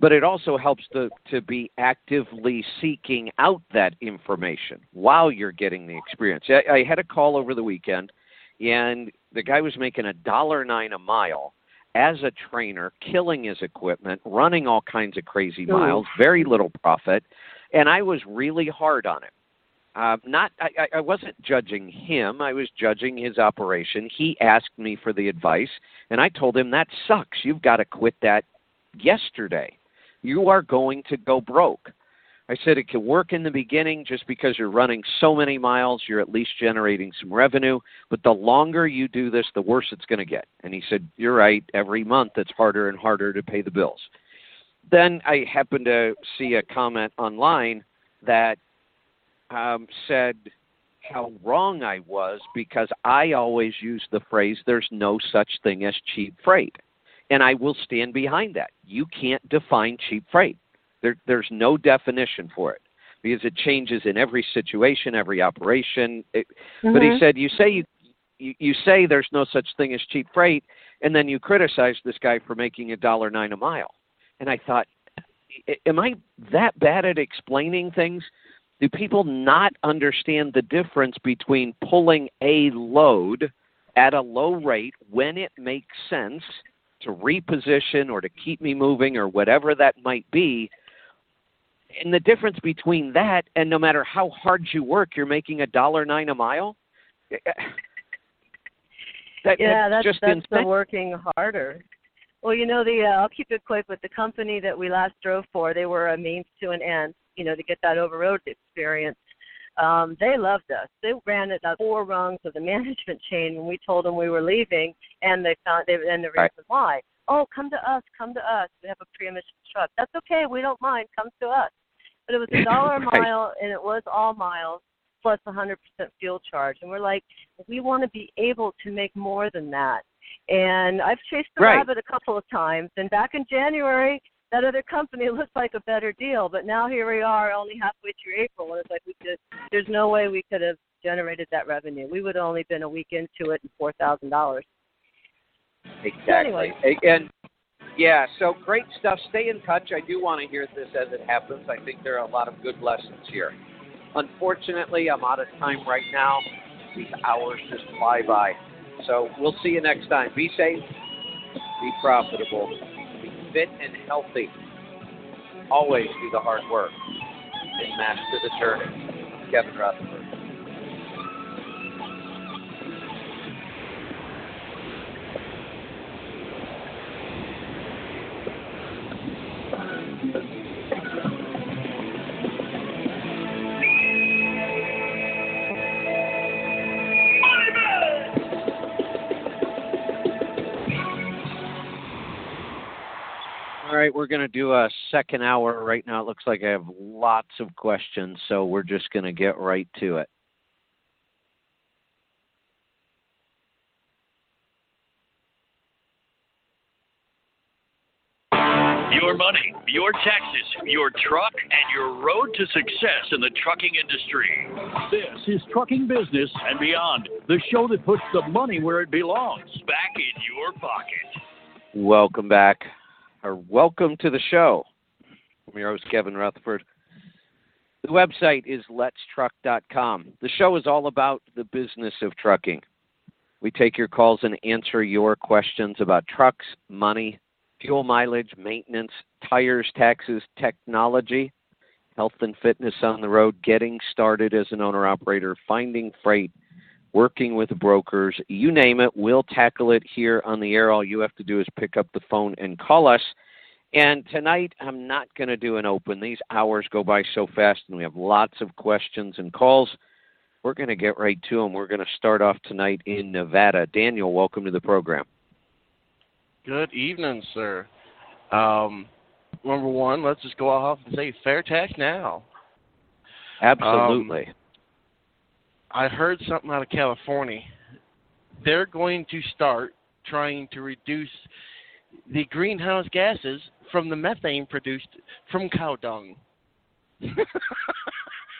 But it also helps to to be actively seeking out that information while you're getting the experience. I, I had a call over the weekend, and the guy was making a dollar nine a mile as a trainer, killing his equipment, running all kinds of crazy miles, very little profit, and I was really hard on him. Uh, not, I, I- I wasn't judging him. I was judging his operation. He asked me for the advice, and I told him that sucks. You've got to quit that yesterday. You are going to go broke. I said it can work in the beginning just because you're running so many miles, you're at least generating some revenue. But the longer you do this, the worse it's going to get. And he said, You're right. Every month it's harder and harder to pay the bills. Then I happened to see a comment online that um, said how wrong I was because I always use the phrase, There's no such thing as cheap freight. And I will stand behind that. You can't define cheap freight. There, there's no definition for it because it changes in every situation, every operation. It, But he Mhm. said, you say you, you you say there's no such thing as cheap freight, and then you criticize this guy for making a dollar nine a mile. And I thought, am I that bad at explaining things? Do people not understand the difference between pulling a load at a low rate when it makes sense to reposition or to keep me moving or whatever that might be? And the difference between that and no matter how hard you work, you're making a dollar nine a mile. That, yeah, that's just that's the working harder. Well, you know, the uh, I'll keep it quick. But the company that we last drove for, they were a means to an end. You know, to get that over road experience. Um, they loved us. They ran it up four rungs of the management chain when we told them we were leaving, and they found they, and the reason Right. why. Oh, come to us, come to us. We have a pre-emission truck. That's okay. We don't mind. Come to us. But it was a dollar a mile, and it was all miles plus 100% fuel charge. And we're like, we want to be able to make more than that. And I've chased the Right. rabbit a couple of times. And back in January, that other company looked like a better deal. But now here we are, only halfway through April, and it's like we could. There's no way we could have generated that revenue. We would have only been a week into it and four thousand dollars. Exactly. And yeah, so great stuff. Stay in touch. I do want to hear this as it happens. I think there are a lot of good lessons here. Unfortunately, I'm out of time right now. These hours just fly by. So we'll see you next time. Be safe, be profitable, be fit and healthy. Always do the hard work and master the journey. Kevin Rutherford. Right, we're going to do a second hour right now. It looks like I have lots of questions, so we're just going to get right to it. Your money, your taxes, your truck, and your road to success in the trucking industry. This is Trucking Business and Beyond, the show that puts the money where it belongs, back in your pocket. Welcome back, or welcome to the show. I'm your host, Kevin Rutherford. The website is letstruck.com. The show is all about the business of trucking. We take your calls and answer your questions about trucks, money, fuel mileage, maintenance, tires, taxes, technology, health and fitness on the road, getting started as an owner operator, finding freight, working with brokers, you name it, we'll tackle it here on the air. All you have to do is pick up the phone and call us. And tonight, I'm not going to do an open. These hours go by so fast, and we have lots of questions and calls. We're going to get right to them. We're going to start off tonight in Nevada. Daniel, welcome to the program. Good evening, sir. Um, number one, let's just go off and say fair tax now. Absolutely. I heard something out of California. They're going to start trying to reduce the greenhouse gases from the methane produced from cow dung.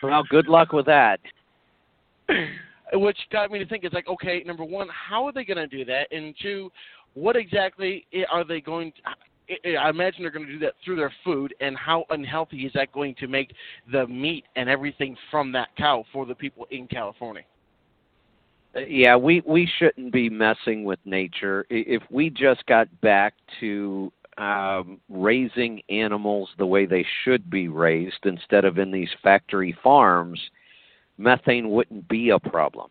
well, good luck with that. Which got me to think, it's like, okay, number one, how are they going to do that? And two, what exactly are they going to. I- imagine they're going to do that through their food, and how unhealthy is that going to make the meat and everything from that cow for the people in California? Uh, Yeah, we we shouldn't be messing with nature. If we just got back to um, raising animals the way they should be raised instead of in these factory farms, methane wouldn't be a problem.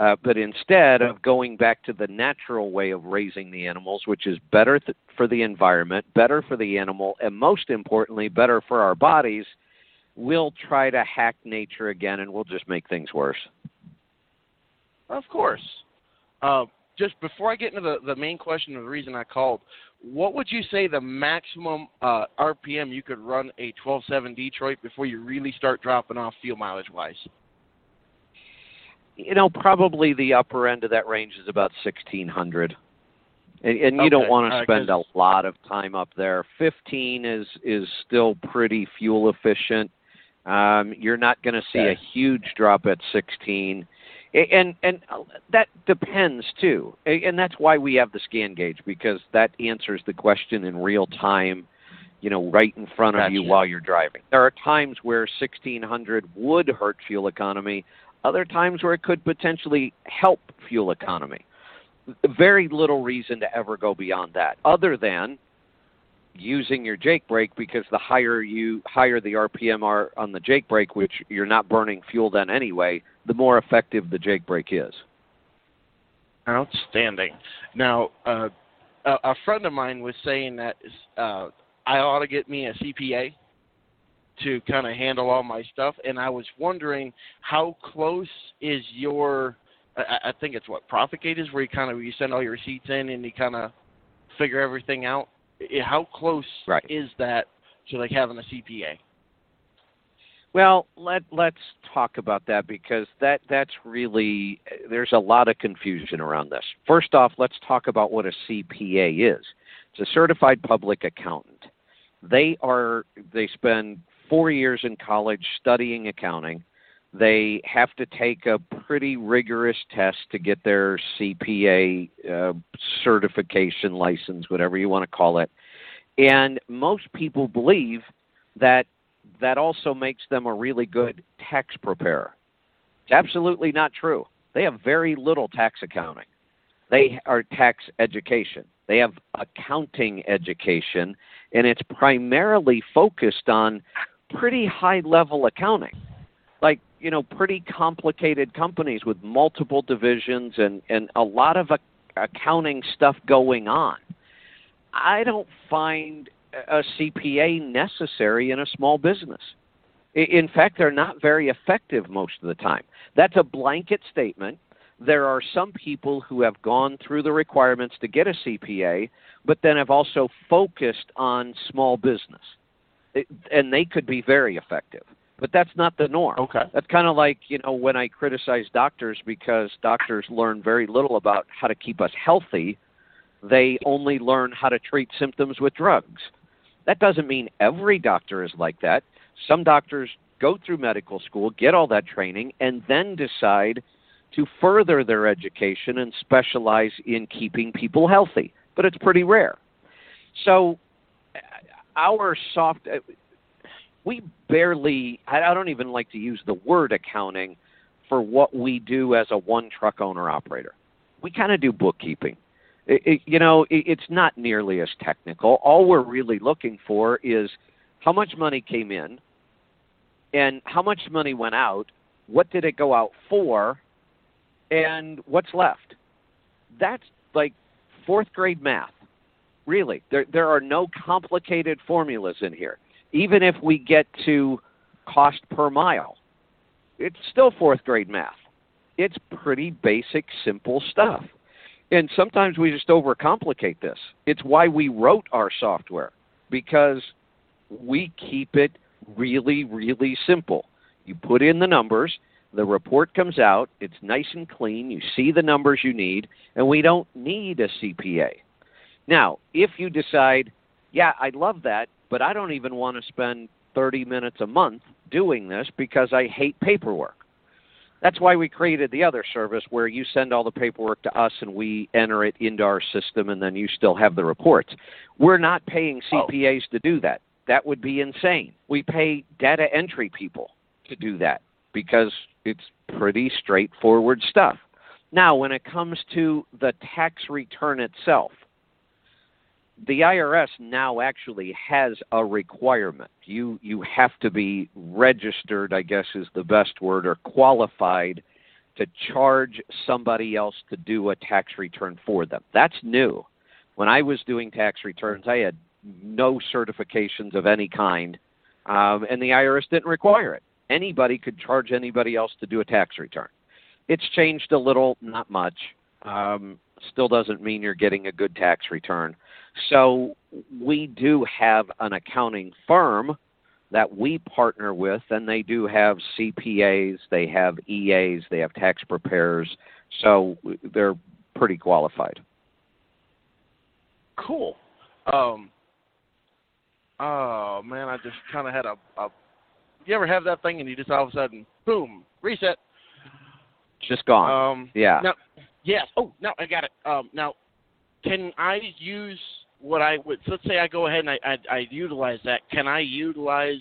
Uh, but instead of going back to the natural way of raising the animals, which is better th- for the environment, better for the animal, and most importantly, better for our bodies, we'll try to hack nature again and we'll just make things worse. Of course. Uh, just before I get into the, the main question of the reason I called, what would you say the maximum uh, RPM you could run a 12.7 Detroit before you really start dropping off fuel mileage wise? You know, probably the upper end of that range is about sixteen hundred, and, and you don't want to right, spend 'cause- a lot of time up there. Fifteen is is still pretty fuel efficient. Um, you're not going to see a huge drop at sixteen, and and uh, that depends too, and that's why we have the scan gauge because that answers the question in real time. You know, right in front of you while you're driving. There are times where 1600 would hurt fuel economy other times where it could potentially help fuel economy. Very little reason to ever go beyond that, other than using your Jake brake because the higher you higher the RPM are on the Jake brake, which you're not burning fuel then anyway, the more effective the Jake brake is. Outstanding. Now, uh, a, a friend of mine was saying that uh, I ought to get me a CPA to kind of handle all my stuff, and I was wondering how close is your I, I think it's what Profitgate is, where you kind of you send all your receipts in and you kind of figure everything out. How close right. is that to like having a CPA? Well, let let's talk about that because that that's really there's a lot of confusion around this. First off, let's talk about what a CPA is. It's a certified public accountant. They are they spend 4 years in college studying accounting. They have to take a pretty rigorous test to get their CPA uh, certification license, whatever you want to call it. And most people believe that that also makes them a really good tax preparer. It's absolutely not true. They have very little tax accounting. They are tax education. They have accounting education, and it's primarily focused on pretty high level accounting. Like, you know, pretty complicated companies with multiple divisions and, and a lot of accounting stuff going on. I don't find a CPA necessary in a small business. In fact, they're not very effective most of the time. That's a blanket statement. There are some people who have gone through the requirements to get a CPA, but then have also focused on small business. And they could be very effective. But that's not the norm. Okay. That's kind of like, you know, when I criticize doctors because doctors learn very little about how to keep us healthy, they only learn how to treat symptoms with drugs that doesn't mean every doctor is like that. Some doctors go through medical school, get all that training, and then decide to further their education and specialize in keeping people healthy. But it's pretty rare. So, our soft, uh, we barely, I don't even like to use the word accounting for what we do as a one truck owner operator. We kind of do bookkeeping. It, it, you know, it, it's not nearly as technical. All we're really looking for is how much money came in and how much money went out, what did it go out for, and what's left. That's like fourth grade math. Really, there there are no complicated formulas in here. Even if we get to cost per mile, it's still fourth grade math. It's pretty basic, simple stuff. And sometimes we just overcomplicate this. It's why we wrote our software because we keep it really, really simple. You put in the numbers, the report comes out, it's nice and clean, you see the numbers you need, and we don't need a CPA. Now, if you decide, yeah, I love that, but I don't even want to spend 30 minutes a month doing this because I hate paperwork. That's why we created the other service where you send all the paperwork to us and we enter it into our system and then you still have the reports. We're not paying CPAs oh. to do that. That would be insane. We pay data entry people to do that because it's pretty straightforward stuff. Now, when it comes to the tax return itself, the IRS now actually has a requirement. You you have to be registered, I guess is the best word, or qualified to charge somebody else to do a tax return for them. That's new. When I was doing tax returns, I had no certifications of any kind, um, and the IRS didn't require it. Anybody could charge anybody else to do a tax return. It's changed a little, not much. Um, still doesn't mean you're getting a good tax return. So we do have an accounting firm that we partner with, and they do have CPAs, they have EAs, they have tax preparers, so they're pretty qualified. Cool. Um, oh man, I just kind of had a, a. You ever have that thing and you just all of a sudden, boom, reset? Just gone. Um, yeah. Now, yes. Oh, no, I got it. Um, now, can I use what I would? Let's say I go ahead and I, I I utilize that. Can I utilize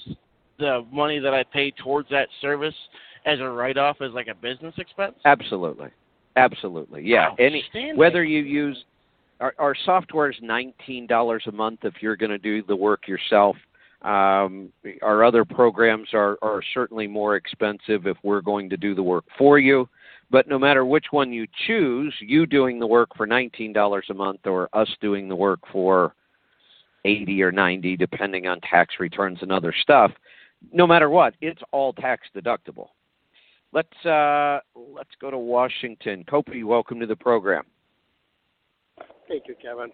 the money that I pay towards that service as a write off as like a business expense? Absolutely, absolutely. Yeah. Any whether you use our, our software is nineteen dollars a month if you're going to do the work yourself. Um, our other programs are, are certainly more expensive if we're going to do the work for you But no matter which one you choose, you doing the work for $19 a month or us doing the work for 80 or 90 depending on tax returns and other stuff, no matter what, it's all tax deductible. Let's uh, let's go to Washington. Kopi, welcome to the program. Thank you, Kevin.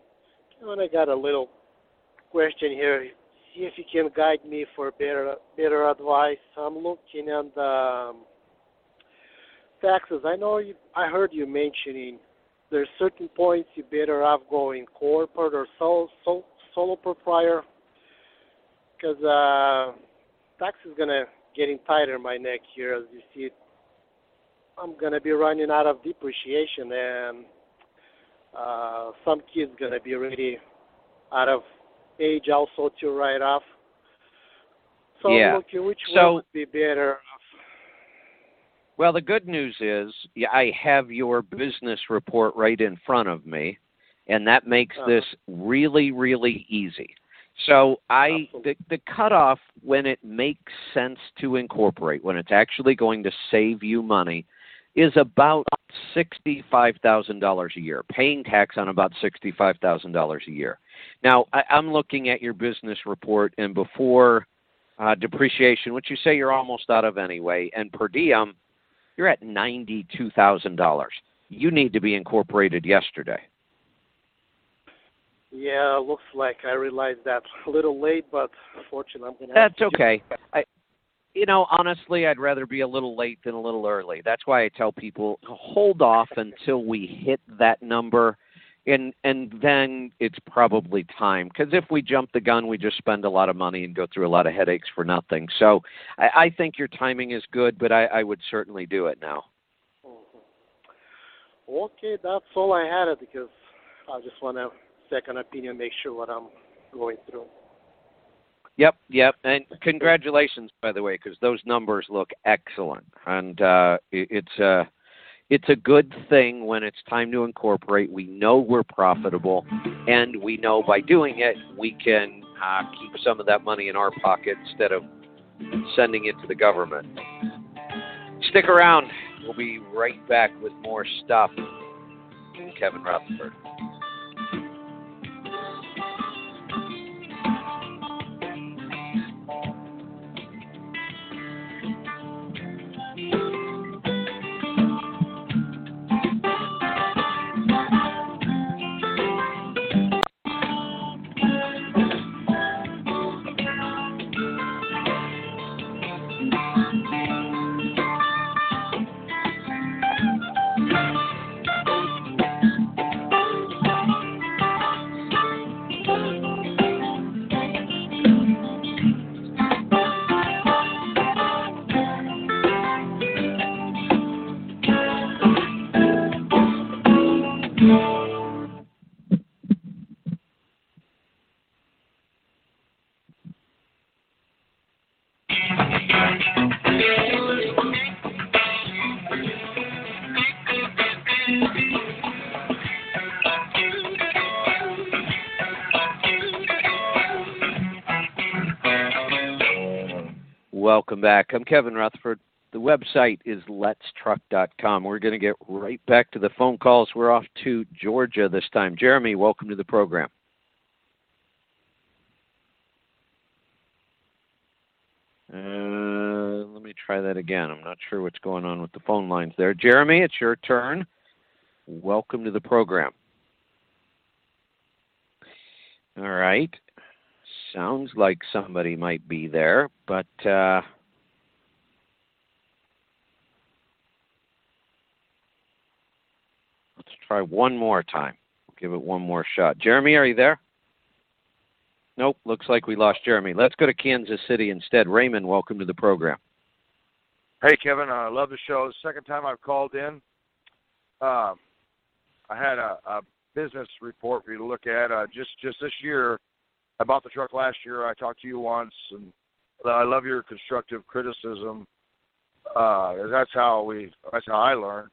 Kevin, I got a little question here. If you can guide me for better better advice. I'm looking at the um, taxes. I know you, I heard you mentioning there's certain points you better off going corporate or solo, solo, solo proprietor because uh, tax is gonna getting tighter in my next year as you see it. I'm gonna be running out of depreciation and uh, some kids gonna be ready out of age also to write off. So yeah. I'm looking which so, one would be better well, the good news is I have your business report right in front of me, and that makes uh-huh. this really, really easy. So I the, the cutoff when it makes sense to incorporate, when it's actually going to save you money, is about sixty-five thousand dollars a year. Paying tax on about sixty-five thousand dollars a year. Now I, I'm looking at your business report, and before uh, depreciation, which you say you're almost out of anyway, and per diem, you're at $92,000. You need to be incorporated yesterday. Yeah, looks like I realized that a little late, but fortunately, I'm gonna. That's okay. I, you know, honestly, I'd rather be a little late than a little early. That's why I tell people to hold off until we hit that number and and then it's probably time because if we jump the gun we just spend a lot of money and go through a lot of headaches for nothing. So i, I think your timing is good but I, I would certainly do it now. Mm-hmm. okay that's all i had because i just want a second opinion make sure what i'm going through. Yep, yep, and congratulations, by the way, because those numbers look excellent, and uh, it, it's uh, it's a good thing when it's time to incorporate. We know we're profitable, and we know by doing it, we can uh, keep some of that money in our pocket instead of sending it to the government. Stick around. We'll be right back with more stuff. Kevin Rutherford. Welcome back. I'm Kevin Rutherford. The website is letstruck.com. We're going to get right back to the phone calls. We're off to Georgia this time. Jeremy, welcome to the program. Uh, let me try that again. I'm not sure what's going on with the phone lines there. Jeremy, it's your turn. Welcome to the program. All right. Sounds like somebody might be there, but uh, try one more time. Give it one more shot. Jeremy, are you there? Nope, looks like we lost Jeremy. Let's go to Kansas City instead. Raymond, welcome to the program. Hey, Kevin, I love the show. Second time I've called in. Uh, I had a, a business report for you to look at. Uh, just just this year, I bought the truck last year. I talked to you once, and I love your constructive criticism. Uh, that's how we. That's how I learn.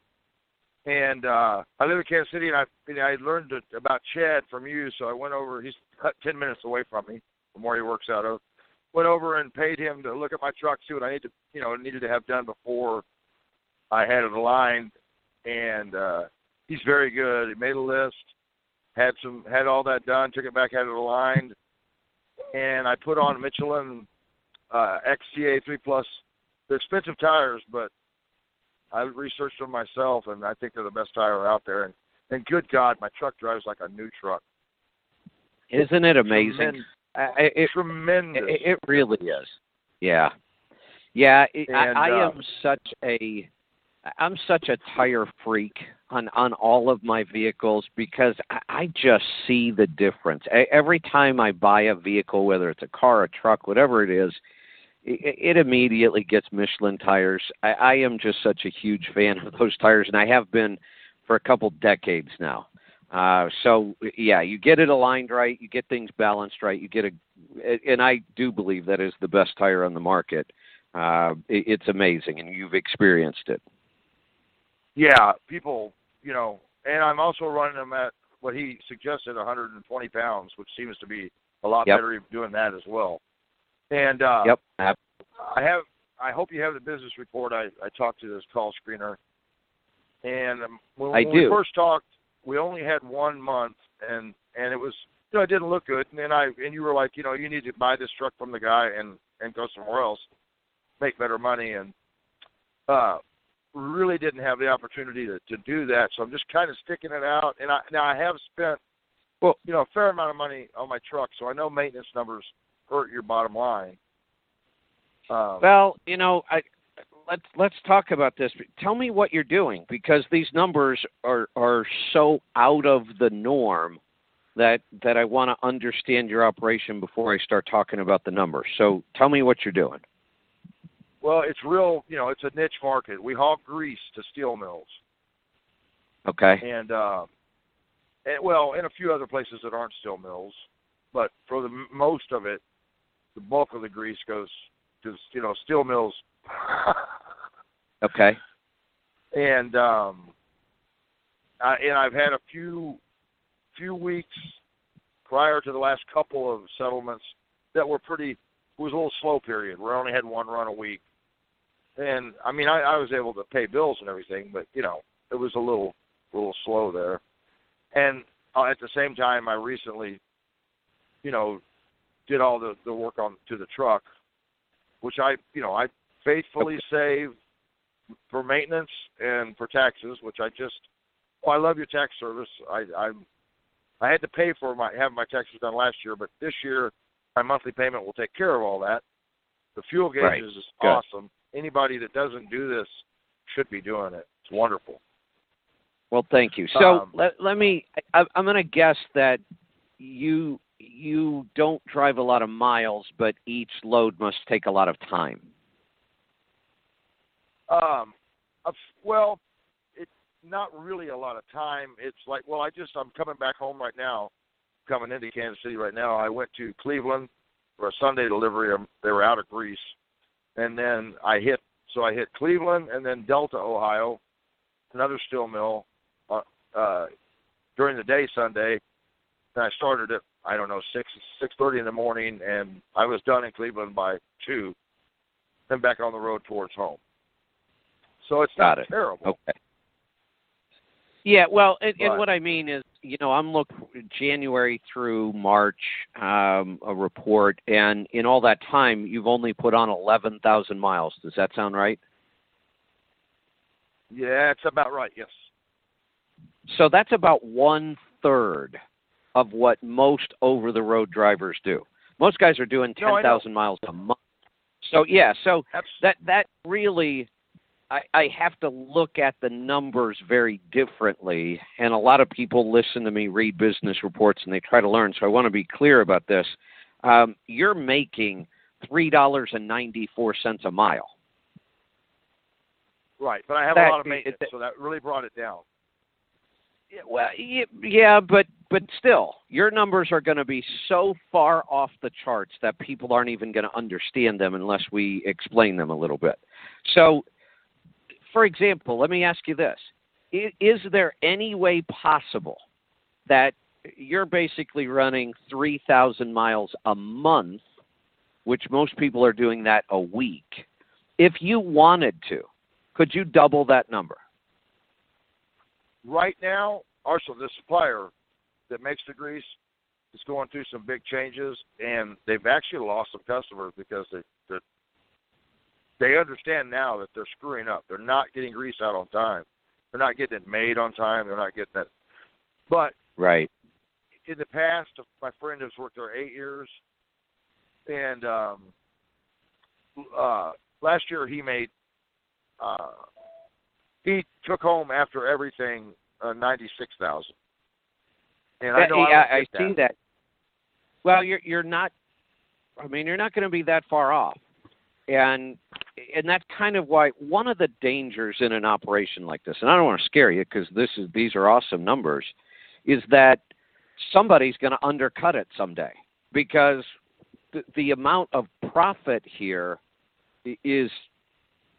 And uh, I live in Kansas City, and I you know, I learned about Chad from you, so I went over. He's ten minutes away from me, from where he works out of. Went over and paid him to look at my truck, see what I need to, you know, needed to have done before I had it aligned. and uh, he's very good. He made a list, had some, had all that done, took it back, had it aligned, and I put on Michelin uh, XZA three plus. They're expensive tires, but I researched them myself, and I think they're the best tire out there. And and good God, my truck drives like a new truck. Isn't it amazing? Tremendous. I, it, Tremendous. It, it really is. Yeah, yeah. It, And, I, I uh, am such a, I'm such a tire freak on on all of my vehicles because I, I just see the difference E- every time I buy a vehicle, whether it's a car, a truck, whatever it is. It, it immediately gets Michelin tires. I, I am just such a huge fan of those tires, and I have been for a couple decades now. Uh, so yeah, you get it aligned right, you get things balanced right, you get a, and I do believe that is the best tire on the market. Uh, it, it's amazing, and you've experienced it. Yeah, people, you know, and I'm also running them at what he suggested, 120 pounds, which seems to be a lot Yep. better doing that as well. And uh, Yep. I have. I hope you have the business report. I, I talked to this call screener, and um, when, when we first talked, we only had one month, and and it was you know it didn't look good. And then I and you were like, you know, you need to buy this truck from the guy and and go somewhere else, make better money, and uh, really didn't have the opportunity to to do that. So I'm just kind of sticking it out. And I now I have spent well, you know, a fair amount of money on my truck, so I know maintenance numbers hurt your bottom line. Um, Well, you know, I let's let's talk about this. Tell me what you're doing because these numbers are are so out of the norm that that I want to understand your operation before I start talking about the numbers. So tell me what you're doing. well, it's real. You know, it's a niche market. We haul grease to steel mills, Okay. and uh, and well, in a few other places that aren't steel mills, but for the most of it, the bulk of the grease goes to you know steel mills. Okay. and um, I, and I've had a few few weeks prior to the last couple of settlements that were pretty. It was a little slow period where I only had one run a week, and I mean I, I was able to pay bills and everything, but you know it was a little a little slow there. And uh, at the same time, I recently, you know, did all the the work on to the truck, which I you know I faithfully save for maintenance and for taxes, which I just well, I love your tax service. I I'm I had to pay for my have my taxes done last year, but this year my monthly payment will take care of all that. The fuel gauges Right. is Good. awesome. Anybody that doesn't do this should be doing it. It's wonderful. Well, thank you. So Um, let let me. I, I'm going to guess that you you don't drive a lot of miles, but each load must take a lot of time. Um, well, it's not really a lot of time. It's like, well, I just I'm coming back home right now, coming into Kansas City right now. I went to Cleveland for a Sunday delivery. Um, They were out of grease, and then I hit so I hit Cleveland and then Delta, Ohio, another steel mill, uh, uh, during the day Sunday. And I started at I don't know six six thirty in the morning, and I was done in Cleveland by two. Then back on the road towards home. So it's Got not it. terrible. Okay. Yeah, well, and, and what I mean is, you know, I'm looking January through March um, a report, and in all that time, you've only put on 11,000 miles. Does that sound right? Yeah, it's about right. Yes. So that's about one third of what most over-the-road drivers do. Most guys are doing No, 10,000 miles a month. So yeah, so That's that that really I, I have to look at the numbers very differently and a lot of people listen to me read business reports and they try to learn so i want to be clear about this um, you're making three dollars and ninety four cents a mile right, but I have That- a lot of maintenance, it- so that really brought it down. Yeah, well yeah but but still your numbers are going to be so far off the charts that people aren't even going to understand them unless we explain them a little bit. So for example let me ask you this. Is there any way possible that you're basically running 3000 miles a month which most people are doing that a week if you wanted to could you double that number? Right now, also the supplier that makes the grease is going through some big changes, and they've actually lost some customers because they they they understand now that they're screwing up. They're not getting grease out on time. They're not getting it made on time. They're not getting it. But right in the past, my friend has worked there eight years, and um, uh, last year he made uh, he took home after everything uh, ninety six thousand. And I know yeah, I, I see that. Well, you're you're not. I mean, you're not going to be that far off, and and that's kind of why one of the dangers in an operation like this, and I don't want to scare you because this is these are awesome numbers, is that somebody's going to undercut it someday because the, the amount of profit here is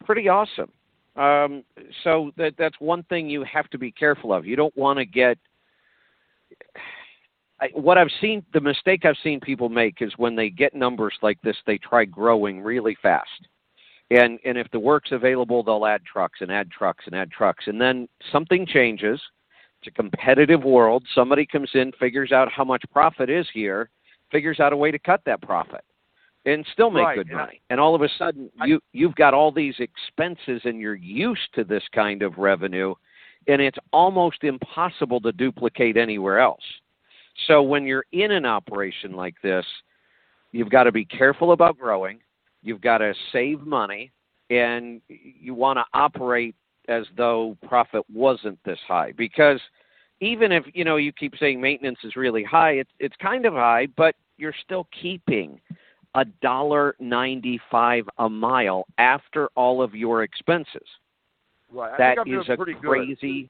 pretty awesome. Um, so that that's one thing you have to be careful of. You don't want to get I, what I've seen. The mistake I've seen people make is when they get numbers like this, they try growing really fast. And and if the work's available, they'll add trucks and add trucks and add trucks, and then something changes. It's a competitive world. Somebody comes in, figures out how much profit is here, figures out a way to cut that profit and still make Right, good and I- money. and all of a sudden, you you've got all these expenses, and you're used to this kind of revenue, and it's almost impossible to duplicate anywhere else. So when you're in an operation like this, you've got to be careful about growing. You've got to save money, and you want to operate as though profit wasn't this high because even if you know you keep saying maintenance is really high, it's it's kind of high, but you're still keeping a dollar ninety five a mile after all of your expenses. Right. That is a pretty good. crazy.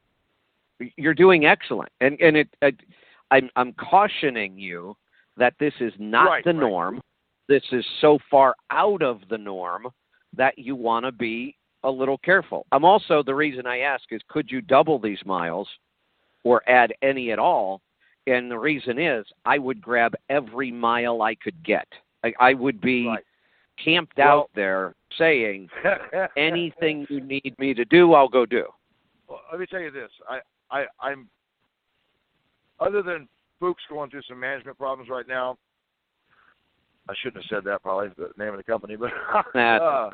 You're doing excellent, and and it. it I'm I'm cautioning you that this is not Right, the right. norm. This is so far out of the norm that you want to be a little careful. I'm also the reason I ask is could you double these miles or add any at all? And the reason is I would grab every mile I could get. I, I would be Right. camped Well- out there saying anything you need me to do, I'll go do. Well, let me tell you this. I, I, I'm other than Fuchs going through some management problems right now. I shouldn't have said that. Probably the name of the company, but Nah,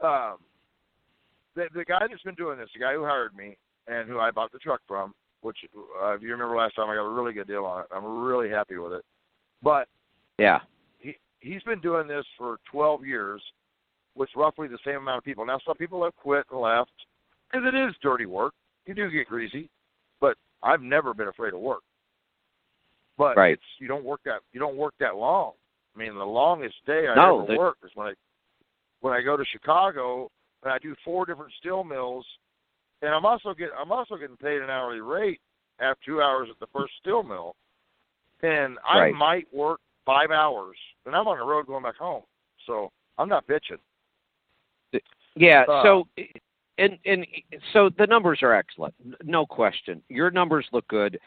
uh, um, the the guy that's been doing this, the guy who hired me and who I bought the truck from, which uh, if you remember last time, I got a really good deal on it. I'm really happy with it. But Yeah. He he's been doing this for 12 years with roughly the same amount of people. Now some people have quit and left because it is dirty work. You do get greasy, but I've never been afraid of work. But Right. it's you don't work that you don't work that long. I mean, the longest day I No, ever they- work is when I when I go to Chicago and I do four different steel mills, and I'm also get I'm also getting paid an hourly rate after two hours at the first steel mill, and I Right. might work five hours, and I'm on the road going back home. So I'm not bitching. Yeah. Uh, so, and and so the numbers are excellent, no question. Your numbers look good.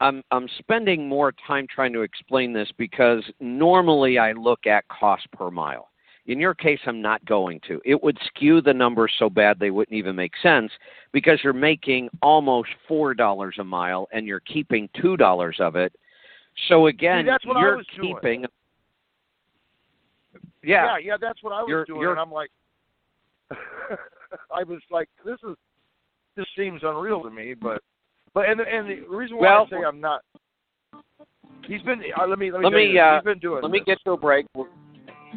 I'm I'm spending more time trying to explain this because normally I look at cost per mile. In your case, I'm not going to. It would skew the numbers so bad they wouldn't even make sense because you're making almost four dollars a mile and you're keeping two dollars of it. So again, that's what I you're was doing. keeping. yeah, Yeah, yeah, that's what I was You're- doing, you're- and I'm like, I was like, this is this seems unreal to me, but but and the, and the reason why Well- I say I'm not. He's been. Uh, let me let me. Let me, uh, he's been doing. Let me this. get to a break. We'll,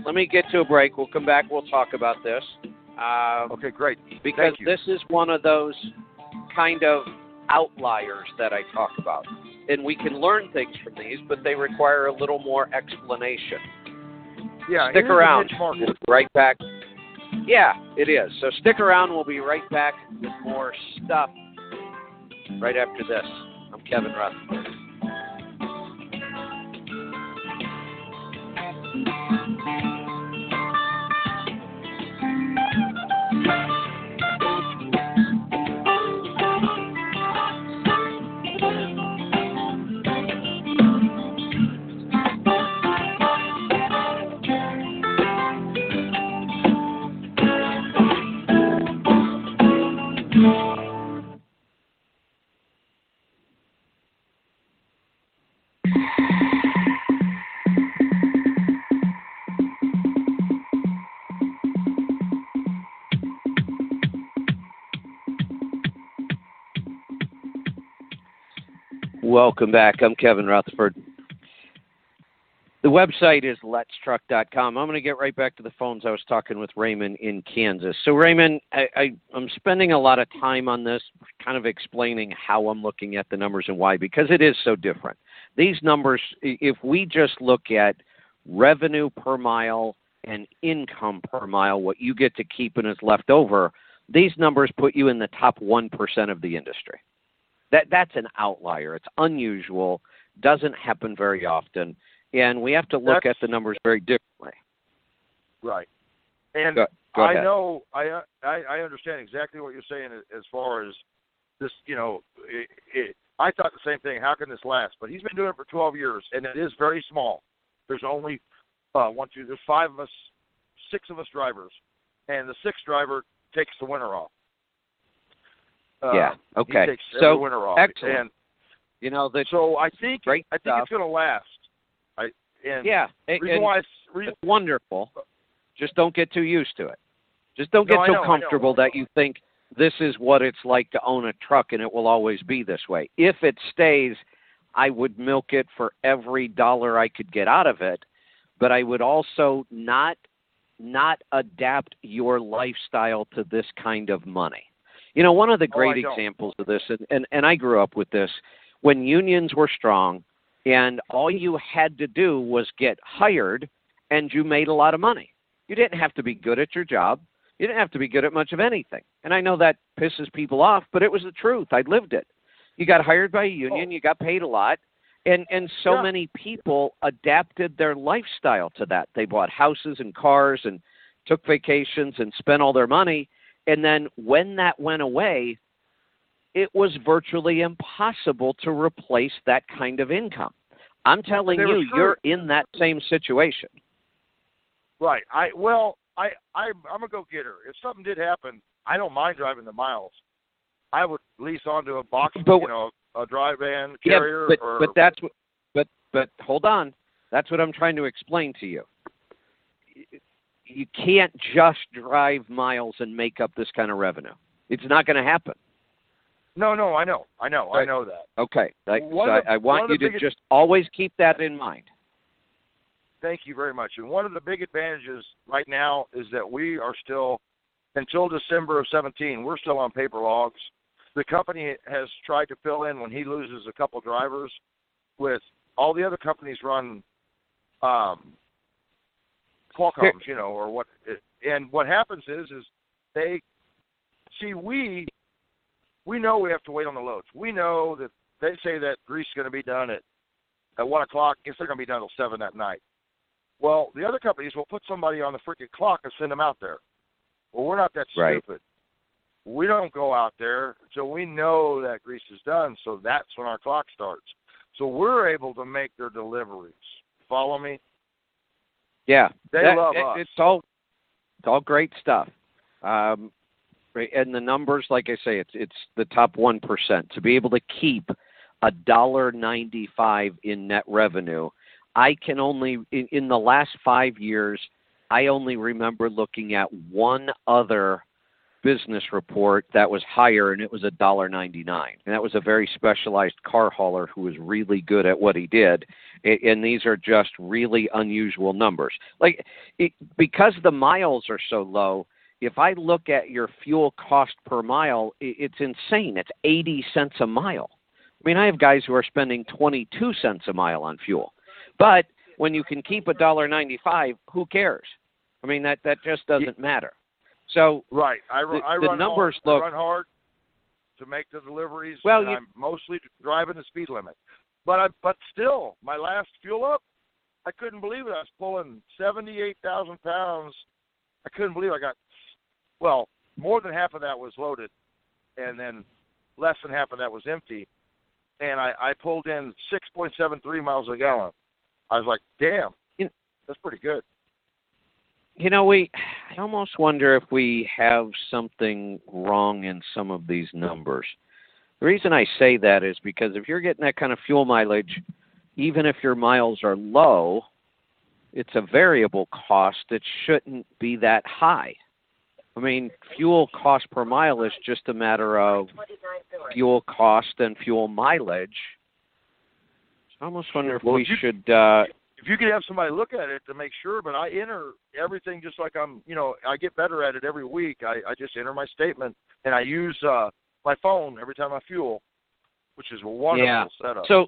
let me get to a break. We'll come back. We'll talk about this. Uh, Okay, great. because this is one of those kind of outliers that I talk about. And we can learn things from these, but they require a little more explanation. Yeah, stick it is a around. We'll be right back. Yeah, it is. So stick around. We'll be right back with more stuff right after this. I'm Kevin Rutherford. Welcome back. I'm Kevin Rutherford. The website is letstruck.com. I'm going to get right back to the phones. I was talking with Raymond in Kansas. So, Raymond, I, I, I'm spending a lot of time on this, kind of explaining how I'm looking at the numbers and why, because it is so different. These numbers, if we just look at revenue per mile and income per mile, what you get to keep and is left over, these numbers put you in the top 1% of the industry. That, that's an outlier. It's unusual, doesn't happen very often and we have to look That's, at the numbers very differently. Right. And go, go I know I, I I understand exactly what you're saying as far as this. You know, it, it, I thought the same thing. How can this last? But he's been doing it for 12 years, and it is very small. There's only uh, one, two. There's five of us, six of us drivers, and the sixth driver takes the winter off. Yeah. Um, okay. He takes so winter off. excellent. And you know that. so I think I think stuff. it's going to last. I and yeah. And, reason why it's, reason, it's wonderful. Just don't get too used to it. Just don't get so know, comfortable that you think this is what it's like to own a truck and it will always be this way. If it stays, I would milk it for every dollar I could get out of it, but I would also not not adapt your lifestyle to this kind of money. You know, one of the Oh, great examples of this, and, and, and I grew up with this, when unions were strong and all you had to do was get hired and you made a lot of money. You didn't have to be good at your job. You didn't have to be good at much of anything. And I know that pisses people off, but it was the truth. I lived it. You got hired by a oh. union, you got paid a lot, and and so Yeah. many people adapted their lifestyle to that. They bought houses and cars and took vacations and spent all their money, and then when that went away, it was virtually impossible to replace that kind of income. I'm telling you, you're in that same situation. Right. I well, I I I'm a go getter. If something did happen, I don't mind driving the miles. I would lease onto a box, But- you know, a dry van Yeah, carrier but or but that's what but but hold on. That's what I'm trying to explain to you. You can't just drive miles and make up this kind of revenue. It's not going to happen. no, no. I know, I know, I know that. Okay. I, so the- I, I want you to biggest- just always keep that in mind. Thank you very much. And one of the big advantages right now is that we are still, until December of 17, we're still on paper logs. The company has tried to fill in when he loses a couple drivers with all the other companies run um, Qualcomm's, you know, or what. And what happens is, is they see we we know we have to wait on the loads. We know that they say that grease is going to be done at at one o'clock. It's not going to be done till seven that night. Well, the other companies will put somebody on the freaking clock and send them out there. Well, we're not that Right. stupid. We don't go out there until we know that grease is done. So that's when our clock starts. So we're able to make their deliveries. Follow me? Yeah, They that- love it- us. It's all it's all great stuff. Um, and the numbers, like I say, it's it's the top one percent to be able to keep a dollar ninety five in net revenue. I can only in, in the last five years, I only remember looking at one other business report that was higher, and it was a dollar ninety nine, and that was a very specialized car hauler who was really good at what he did. And these are just really unusual numbers. Like it, because the miles are so low, if I look at your fuel cost per mile, i- it's insane. It's 80 cents a mile. I mean, I have guys who are spending 22 cents a mile on fuel. But when you can keep a dollar 95, who cares? I mean, that that just doesn't matter. So Right. I, ru- The- I the run numbers hard. look- I run hard to make the deliveries. Well, and you- I'm mostly driving the speed limit. But I, but still, my last fuel up, I couldn't believe it. I was pulling seventy-eight thousand pounds. I couldn't believe I got. Well, more than half of that was loaded, and then less than half of that was empty. And I, I pulled in six point seven three miles a gallon. I was like, damn, that's pretty good. you know, we I almost wonder if we have something wrong in some of these numbers. The reason I say that is because if you're getting that kind of fuel mileage, even if your miles are low, it's a variable cost that shouldn't be that high. I mean, fuel cost per mile is just a matter of fuel cost and fuel mileage I almost wonder if we should. Uh, if you could have somebody look at it to make sure, but I enter everything just like I'm, you know, I get better at it every week. I, I just enter my statement and I use uh my phone every time I fuel, which is a wonderful Yeah. setup. So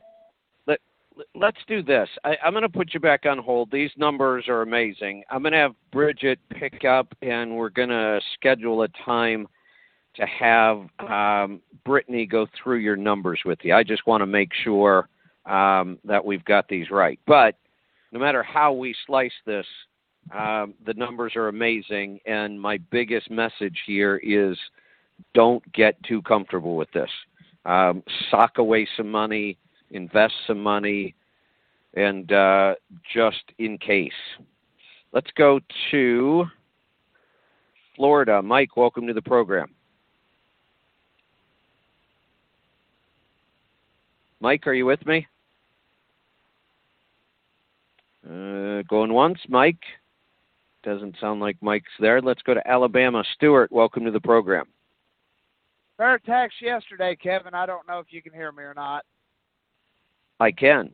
let, let's do this. I, I'm going to put you back on hold. These numbers are amazing. I'm going to have Bridget pick up, and we're going to schedule a time to have um, Brittany go through your numbers with you. I just want to make sure um, that we've got these right. But no matter how we slice this, um, the numbers are amazing. And my biggest message here is don't get too comfortable with this. Um, sock away some money, invest some money, and uh, just in case. Let's go to Florida. Mike, welcome to the program. Mike, are you with me? Uh, going once, Mike. Doesn't sound like Mike's there. Let's go to Alabama. Stuart, welcome to the program. Fair tax yesterday, Kevin. I don't know if you can hear me or not. I can.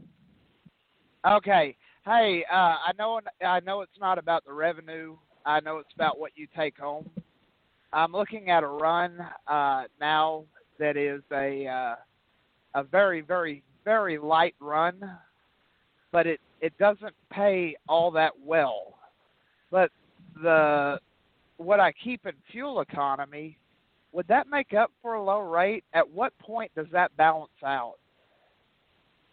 Okay. Hey, uh, I know I know it's not about the revenue. I know it's about what you take home. I'm looking at a run uh, now that is a uh, a very very very light run, but it it doesn't pay all that well. But the what I keep in fuel economy would that make up for a low rate? At what point does that balance out?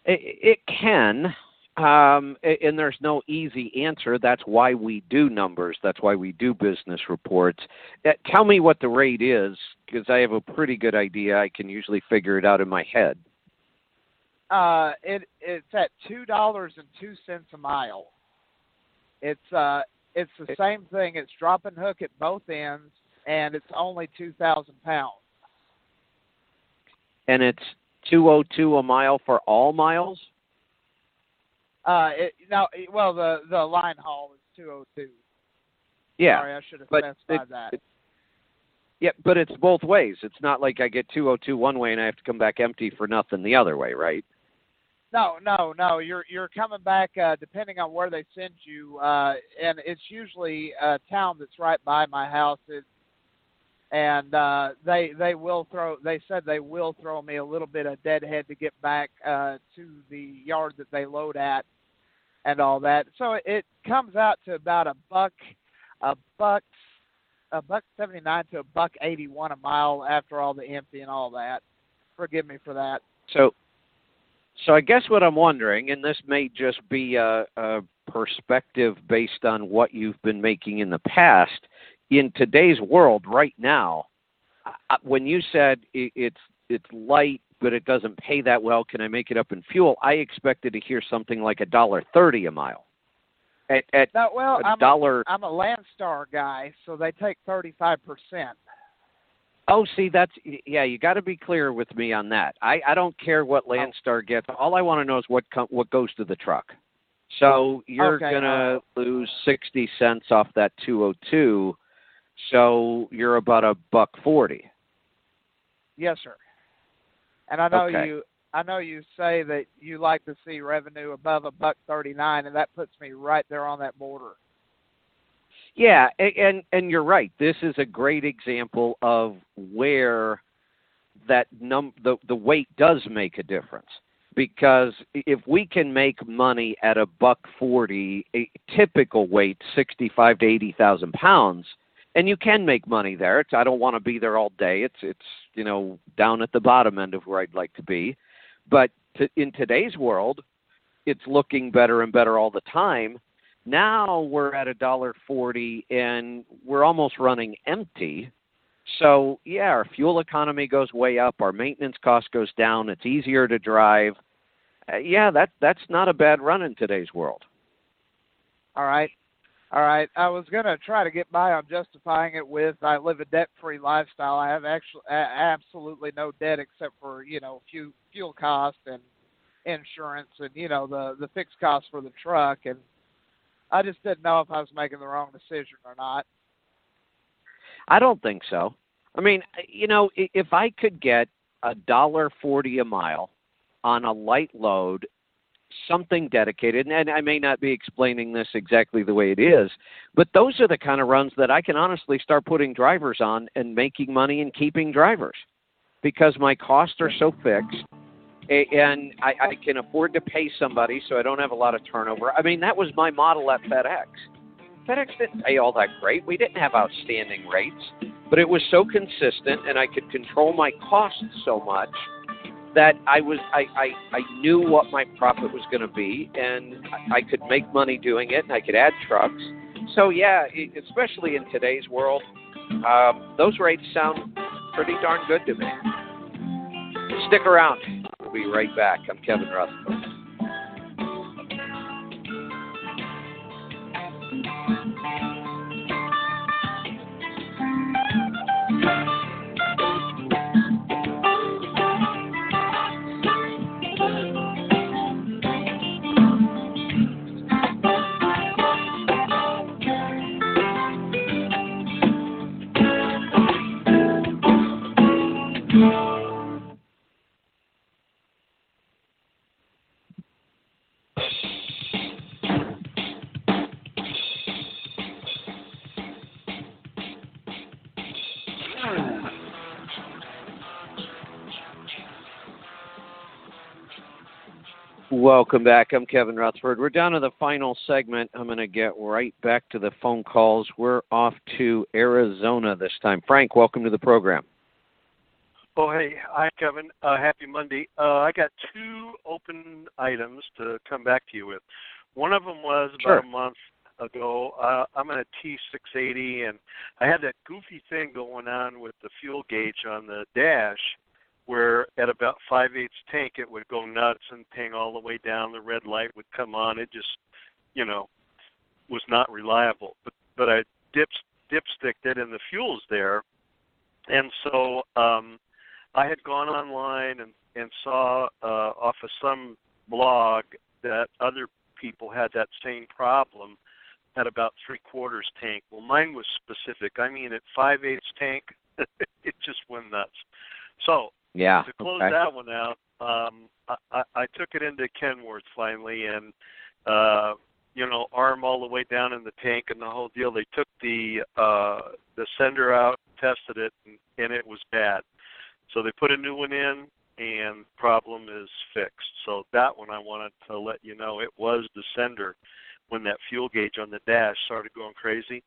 It, it can, um, and there's no easy answer. That's why we do numbers. That's why we do business reports. Uh, tell me what the rate is, because I have a pretty good idea. I can usually figure it out in my head. Uh, it it's at two dollars and two cents a mile. It's uh it's the same thing. It's drop and hook at both ends, and it's only two thousand pounds. And it's 202 a mile for all miles. Uh, it no, well the the line haul is two oh two. Yeah, Sorry, I should have specified it- that. it- Yeah, but it's both ways. It's not like I get 202 one way and I have to come back empty for nothing the other way, right? No, no, no. You're you're coming back uh, depending on where they send you, uh, and it's usually a town that's right by my house. It, and uh, they they will throw. They said they will throw me a little bit of deadhead to get back uh, to the yard that they load at, and all that. So it, it comes out to about a buck, a buck, a buck seventy nine to a buck eighty one a mile after all the empty and all that. Forgive me for that. So, so I guess what I'm wondering, and this may just be a, a perspective based on what you've been making in the past. In today's world, right now, when you said i- it's it's light but it doesn't pay that well, can I make it up in fuel? I expected to hear something like a dollar thirty a mile. At at No, well, a I'm dollar. A, I'm a Landstar guy, so they take thirty five percent. Oh, see, that's yeah. You got to be clear with me on that. I I don't care what oh. Landstar gets. All I want to know is what com- what goes to the truck. So you're Okay, gonna lose sixty cents off that two oh two. So you're about a buck forty. Yes, sir. And I know Okay. you. I know you say that you like to see revenue above a buck thirty nine, and that puts me right there on that border. Yeah, and and you're right. This is a great example of where that num the the weight does make a difference because if we can make money at a buck forty, a typical weight sixty five to eighty thousand pounds, and you can make money there. It's I don't want to be there all day. It's it's you know down at the bottom end of where I'd like to be, but to, in today's world, it's looking better and better all the time now we're at a dollar forty and we're almost running empty so yeah our fuel economy goes way up our maintenance cost goes down it's easier to drive uh, yeah that that's not a bad run in today's world All right. All right. I was gonna try to get by on justifying it with I live a debt-free lifestyle. I have actually absolutely no debt except for you know few fuel costs and insurance and you know the the fixed costs for the truck and I just didn't know if I was making the wrong decision or not. i don't think so i mean you know if i could get a dollar forty a mile on a light load something dedicated, and I may not be explaining this exactly the way it is, but those are the kind of runs that I can honestly start putting drivers on and making money and keeping drivers because my costs are so fixed and I, I can afford to pay somebody so I don't have a lot of turnover. I mean, that was my model at FedEx. FedEx didn't pay all that great. We didn't have outstanding rates, but it was so consistent and I could control my costs so much that I was I, I, I knew what my profit was going to be and I could make money doing it and I could add trucks. So yeah, especially in today's world, um, those rates sound pretty darn good to me. Stick around. We'll be right back. I'm Kevin Rutherford. Welcome back. I'm Kevin Rutherford. We're down to the final segment. I'm going to get right back to the phone calls. We're off to Arizona this time. Frank, welcome to the program. Oh, hey. Hi, Kevin. Uh, happy Monday. Uh, I got two open items to come back to you with. One of them was about sure. a month ago. Uh, I'm in a T680, and I had that goofy thing going on with the fuel gauge on the dash where at about five eighths tank it would go nuts and ping all the way down. The red light would come on. It just, you know, was not reliable. But but I dip dipsticked it and the fuel's there, and so um, I had gone online and and saw uh, off of some blog that other people had that same problem at about three quarters tank. Well, mine was specific. I mean, at five eighths tank, it just went nuts. So yeah. To close okay. that one out, um, I, I, I took it into Kenworth finally, and uh, you know, arm all the way down in the tank and the whole deal. They took the uh, the sender out, tested it, and, and it was bad. So they put a new one in, and problem is fixed. So that one I wanted to let you know it was the sender when that fuel gauge on the dash started going crazy.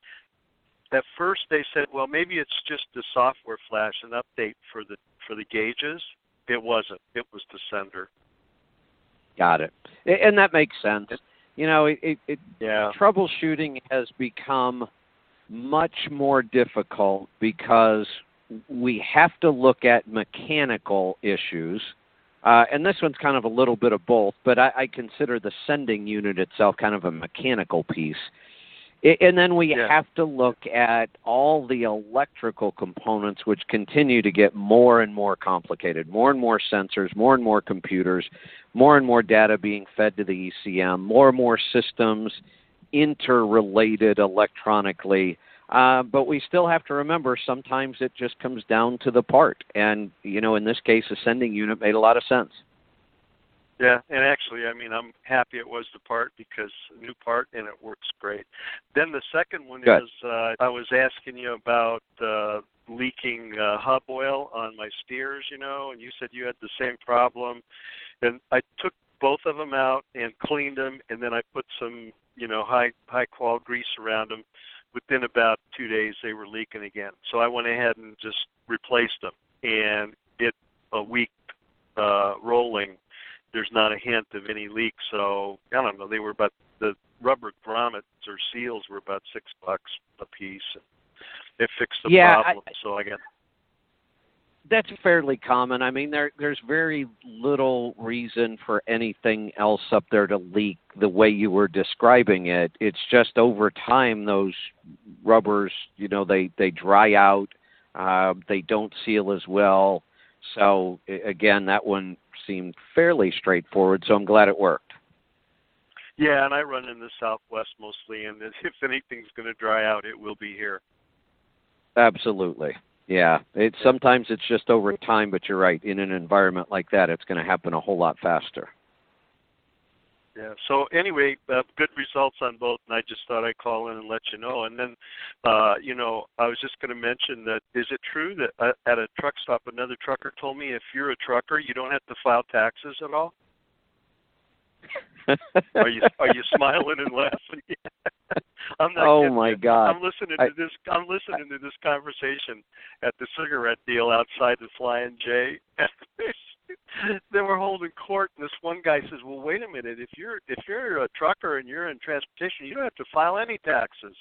At first they said, well, maybe it's just the software flash, an update for the for the gauges. It wasn't. It was the sender. Got it. And that makes sense. You know, it, it, yeah. troubleshooting has become much more difficult because we have to look at mechanical issues. Uh, and this one's kind of a little bit of both, but I, I consider the sending unit itself kind of a mechanical piece. And then we yeah. have to look at all the electrical components, which continue to get more and more complicated. More and more sensors, more and more computers, more and more data being fed to the ECM, more and more systems interrelated electronically. Uh, but we still have to remember sometimes it just comes down to the part. And, you know, in this case, a sending unit made a lot of sense. Yeah, and actually, I mean, I'm happy it was the part because new part and it works great. Then the second one Good. is uh, I was asking you about uh, leaking uh, hub oil on my steers, you know, and you said you had the same problem, and I took both of them out and cleaned them, and then I put some, you know, high high quality grease around them. Within about two days, they were leaking again. So I went ahead and just replaced them, and it a week uh, rolling there's not a hint of any leak. So I don't know. They were about the rubber grommets or seals were about six bucks a piece. It fixed the yeah, problem. I, so I got. That's fairly common. I mean, there there's very little reason for anything else up there to leak the way you were describing it. It's just over time those rubbers, you know, they they dry out. Uh, they don't seal as well. So again, that one seemed fairly straightforward, so I'm glad it worked. Yeah, and I run in the Southwest mostly, and if anything's going to dry out, it will be here. Absolutely. Yeah, it sometimes it's just over time, but you're right. In an environment like that, it's going to happen a whole lot faster. Yeah. So anyway, uh, good results on both, and I just thought I'd call in and let you know. And then, uh, you know, I was just going to mention that is it true that uh, at a truck stop, another trucker told me if you're a trucker, you don't have to file taxes at all. are you are you smiling and laughing? I'm not. Oh kidding my. God! I'm listening to this. I'm listening to this conversation at the cigarette deal outside the Flying J. they were holding court, and this one guy says, "Well, wait a minute. If you're if you're a trucker and you're in transportation, you don't have to file any taxes."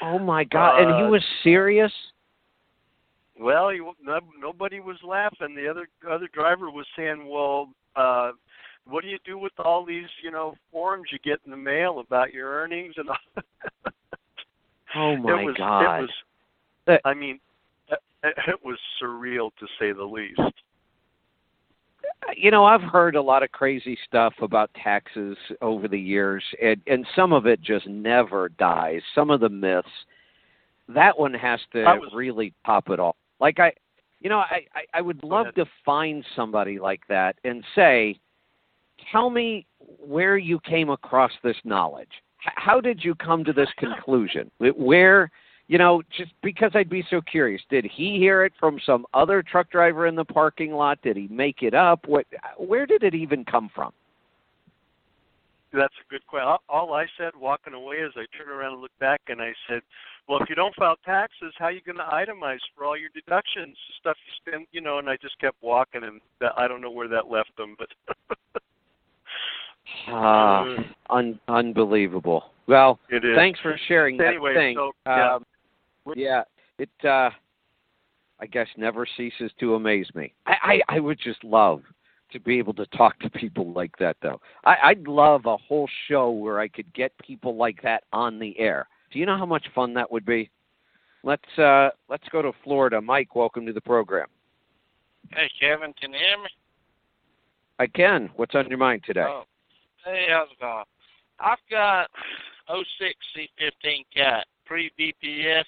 Oh my God! and he Uh, was serious. Well, he, no, nobody was laughing. The other other driver was saying, "Well, uh, what do you do with all these, you know, forms you get in the mail about your earnings and all?" Oh my it was, God! It was. I mean, it, was surreal to say the least. you know, I've heard a lot of crazy stuff about taxes over the years, and and some of it just never dies. Some of the myths. That one has to was- really top it off. Like I, you know, I I, I would love ahead. to find somebody like that and say, tell me where you came across this knowledge. H- How did you come to this conclusion? Where you know, just because I'd be so curious. Did he hear it from some other truck driver in the parking lot? Did he make it up? What? Where did it even come from? That's a good question. All- I said walking away is I turned around and looked back and I said, "Well, if you don't file taxes, how are you going to itemize for all your deductions, stuff you spend, you know?" And I just kept walking, and that, I don't know where that left them, but Ah, un- unbelievable. Well, it is. thanks for sharing that Anyway, thing. so, yeah. Um, yeah, it uh I guess never ceases to amaze me. I, I I would just love to be able to talk to people like that though. I, I'd love a whole show where I could get people like that on the air. Do you know how much fun that would be? Let's uh let's go to Florida. Mike, welcome to the program. Hey, Kevin, can you hear me? I can. What's on your mind today? Oh, hey, how's it going? I've got 06 C15 cat pre DPF,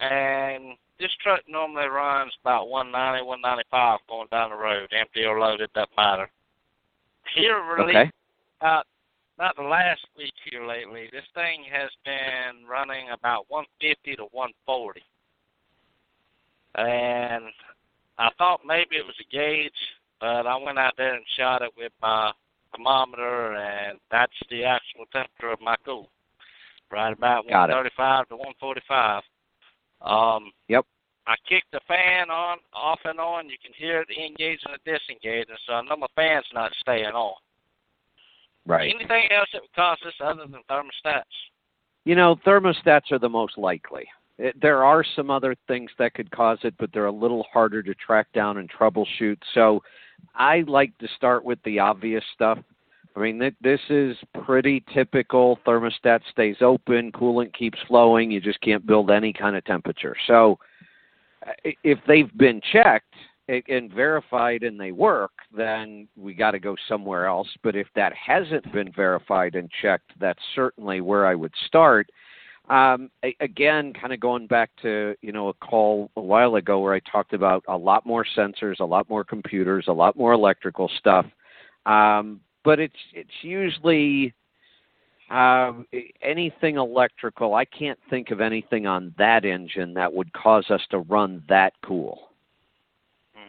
and this truck normally runs about 190, 195 going down the road, empty or loaded, doesn't matter. Here, really, Okay. about about the last week here lately, this thing has been running about 150 to 140, and I thought maybe it was a gauge, but I went out there and shot it with my thermometer, and that's the actual temperature of my cool, right about Got it. 135 to 145. Um, Yep. I kicked the fan on, off and on. You can hear it engaging and disengaging, so I know my fan's not staying on. Right. Anything else that would cause this other than thermostats? You know, thermostats are the most likely. It, there are some other things that could cause it, but they're a little harder to track down and troubleshoot. So I like to start with the obvious stuff. I mean, th- this is pretty typical. Thermostat stays open, coolant keeps flowing. You just can't build any kind of temperature. So if they've been checked and verified and they work, then we got to go somewhere else. But if that hasn't been verified and checked, that's certainly where I would start. Um, again, kind of going back to you know a call a while ago where I talked about a lot more sensors, a lot more computers, a lot more electrical stuff. Um, but it's it's usually um, anything electrical. I can't think of anything on that engine that would cause us to run that cool.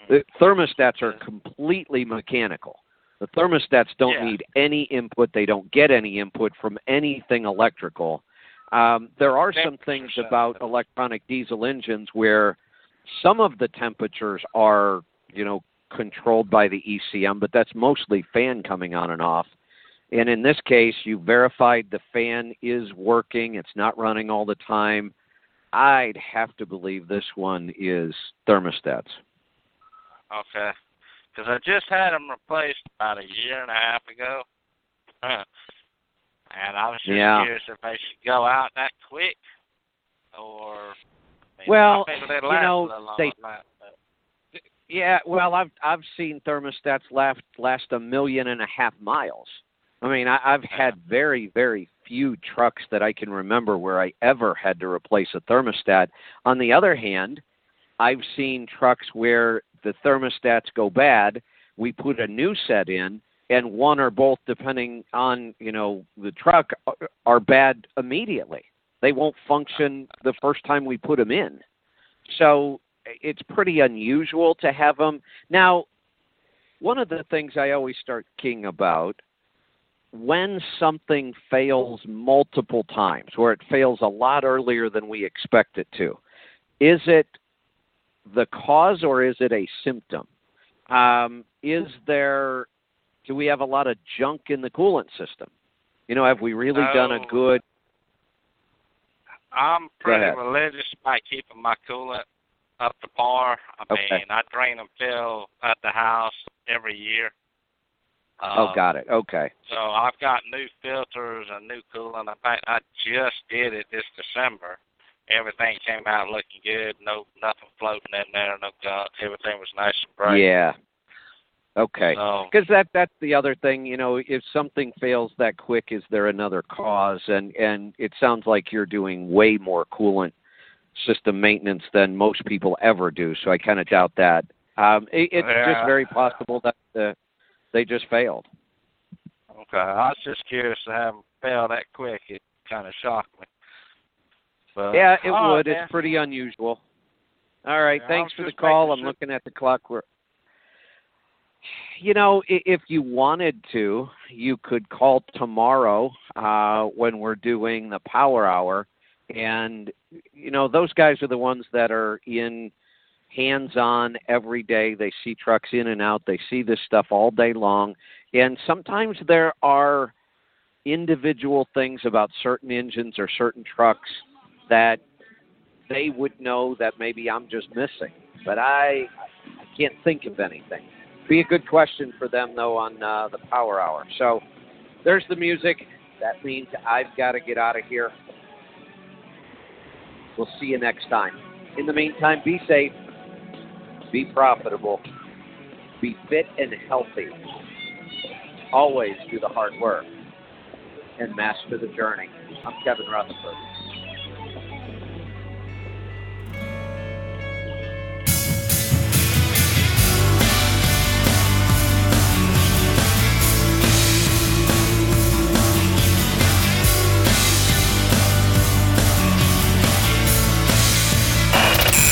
The thermostats are completely mechanical. The thermostats don't Yeah. need any input. They don't get any input from anything electrical. Um, there are some things about electronic diesel engines where some of the temperatures are, you know, controlled by the ECM, but that's mostly fan coming on and off. And in this case, you verified the fan is working, it's not running all the time. I'd have to believe this one is thermostats. Okay. Because I just had them replaced about a year and a half ago. and I was just Yeah. curious if they should go out that quick or. I mean, Well, I figured they'd you know, a little longer they- Yeah, well, I've I've seen thermostats last last a million and a half miles. I mean, I, I've had very very few trucks that I can remember where I ever had to replace a thermostat. On the other hand, I've seen trucks where the thermostats go bad. We put a new set in, and one or both, depending on you know the truck, are bad immediately. They won't function the first time we put them in. So it's pretty unusual to have them. Now, one of the things I always start king about when something fails multiple times, where it fails a lot earlier than we expect it to, is it the cause or is it a symptom? Um, is there, do we have a lot of junk in the coolant system? You know, have we really done a good? I'm pretty religious by keeping my coolant up to par. I Okay. mean, I drain and fill at the house every year. oh, Um, got it. Okay. So I've got new filters and new coolant. In fact, I just did it this December. Everything came out looking good. No, nothing floating in there. No gunk. Everything was nice and bright. Yeah. Okay. So Because that that's the other thing. You know, if something fails that quick, is there another cause? And and it sounds like you're doing way more coolant system maintenance than most people ever do. So I kind of doubt that. Um, it, it's Yeah. just very possible that uh, they just failed. okay, I was just curious to have them fail that quick. It kind of shocked me. But, yeah, it would. man. It's pretty unusual. All right. Yeah, thanks for the call. I'm sure. looking at the clock. We're you know, i- if you wanted to, you could call tomorrow uh, when we're doing the power hour. And, you know, those guys are the ones that are in hands on every day. They see trucks in and out, they see this stuff all day long. And sometimes there are individual things about certain engines or certain trucks that they would know that maybe I'm just missing. But I, I can't think of anything be a good question for them though on uh, the power hour. So there's the music. That means I've got to get out of here. We'll see you next time. In the meantime, be safe, be profitable, be fit and healthy. Always do the hard work and master the journey. I'm Kevin Rutherford.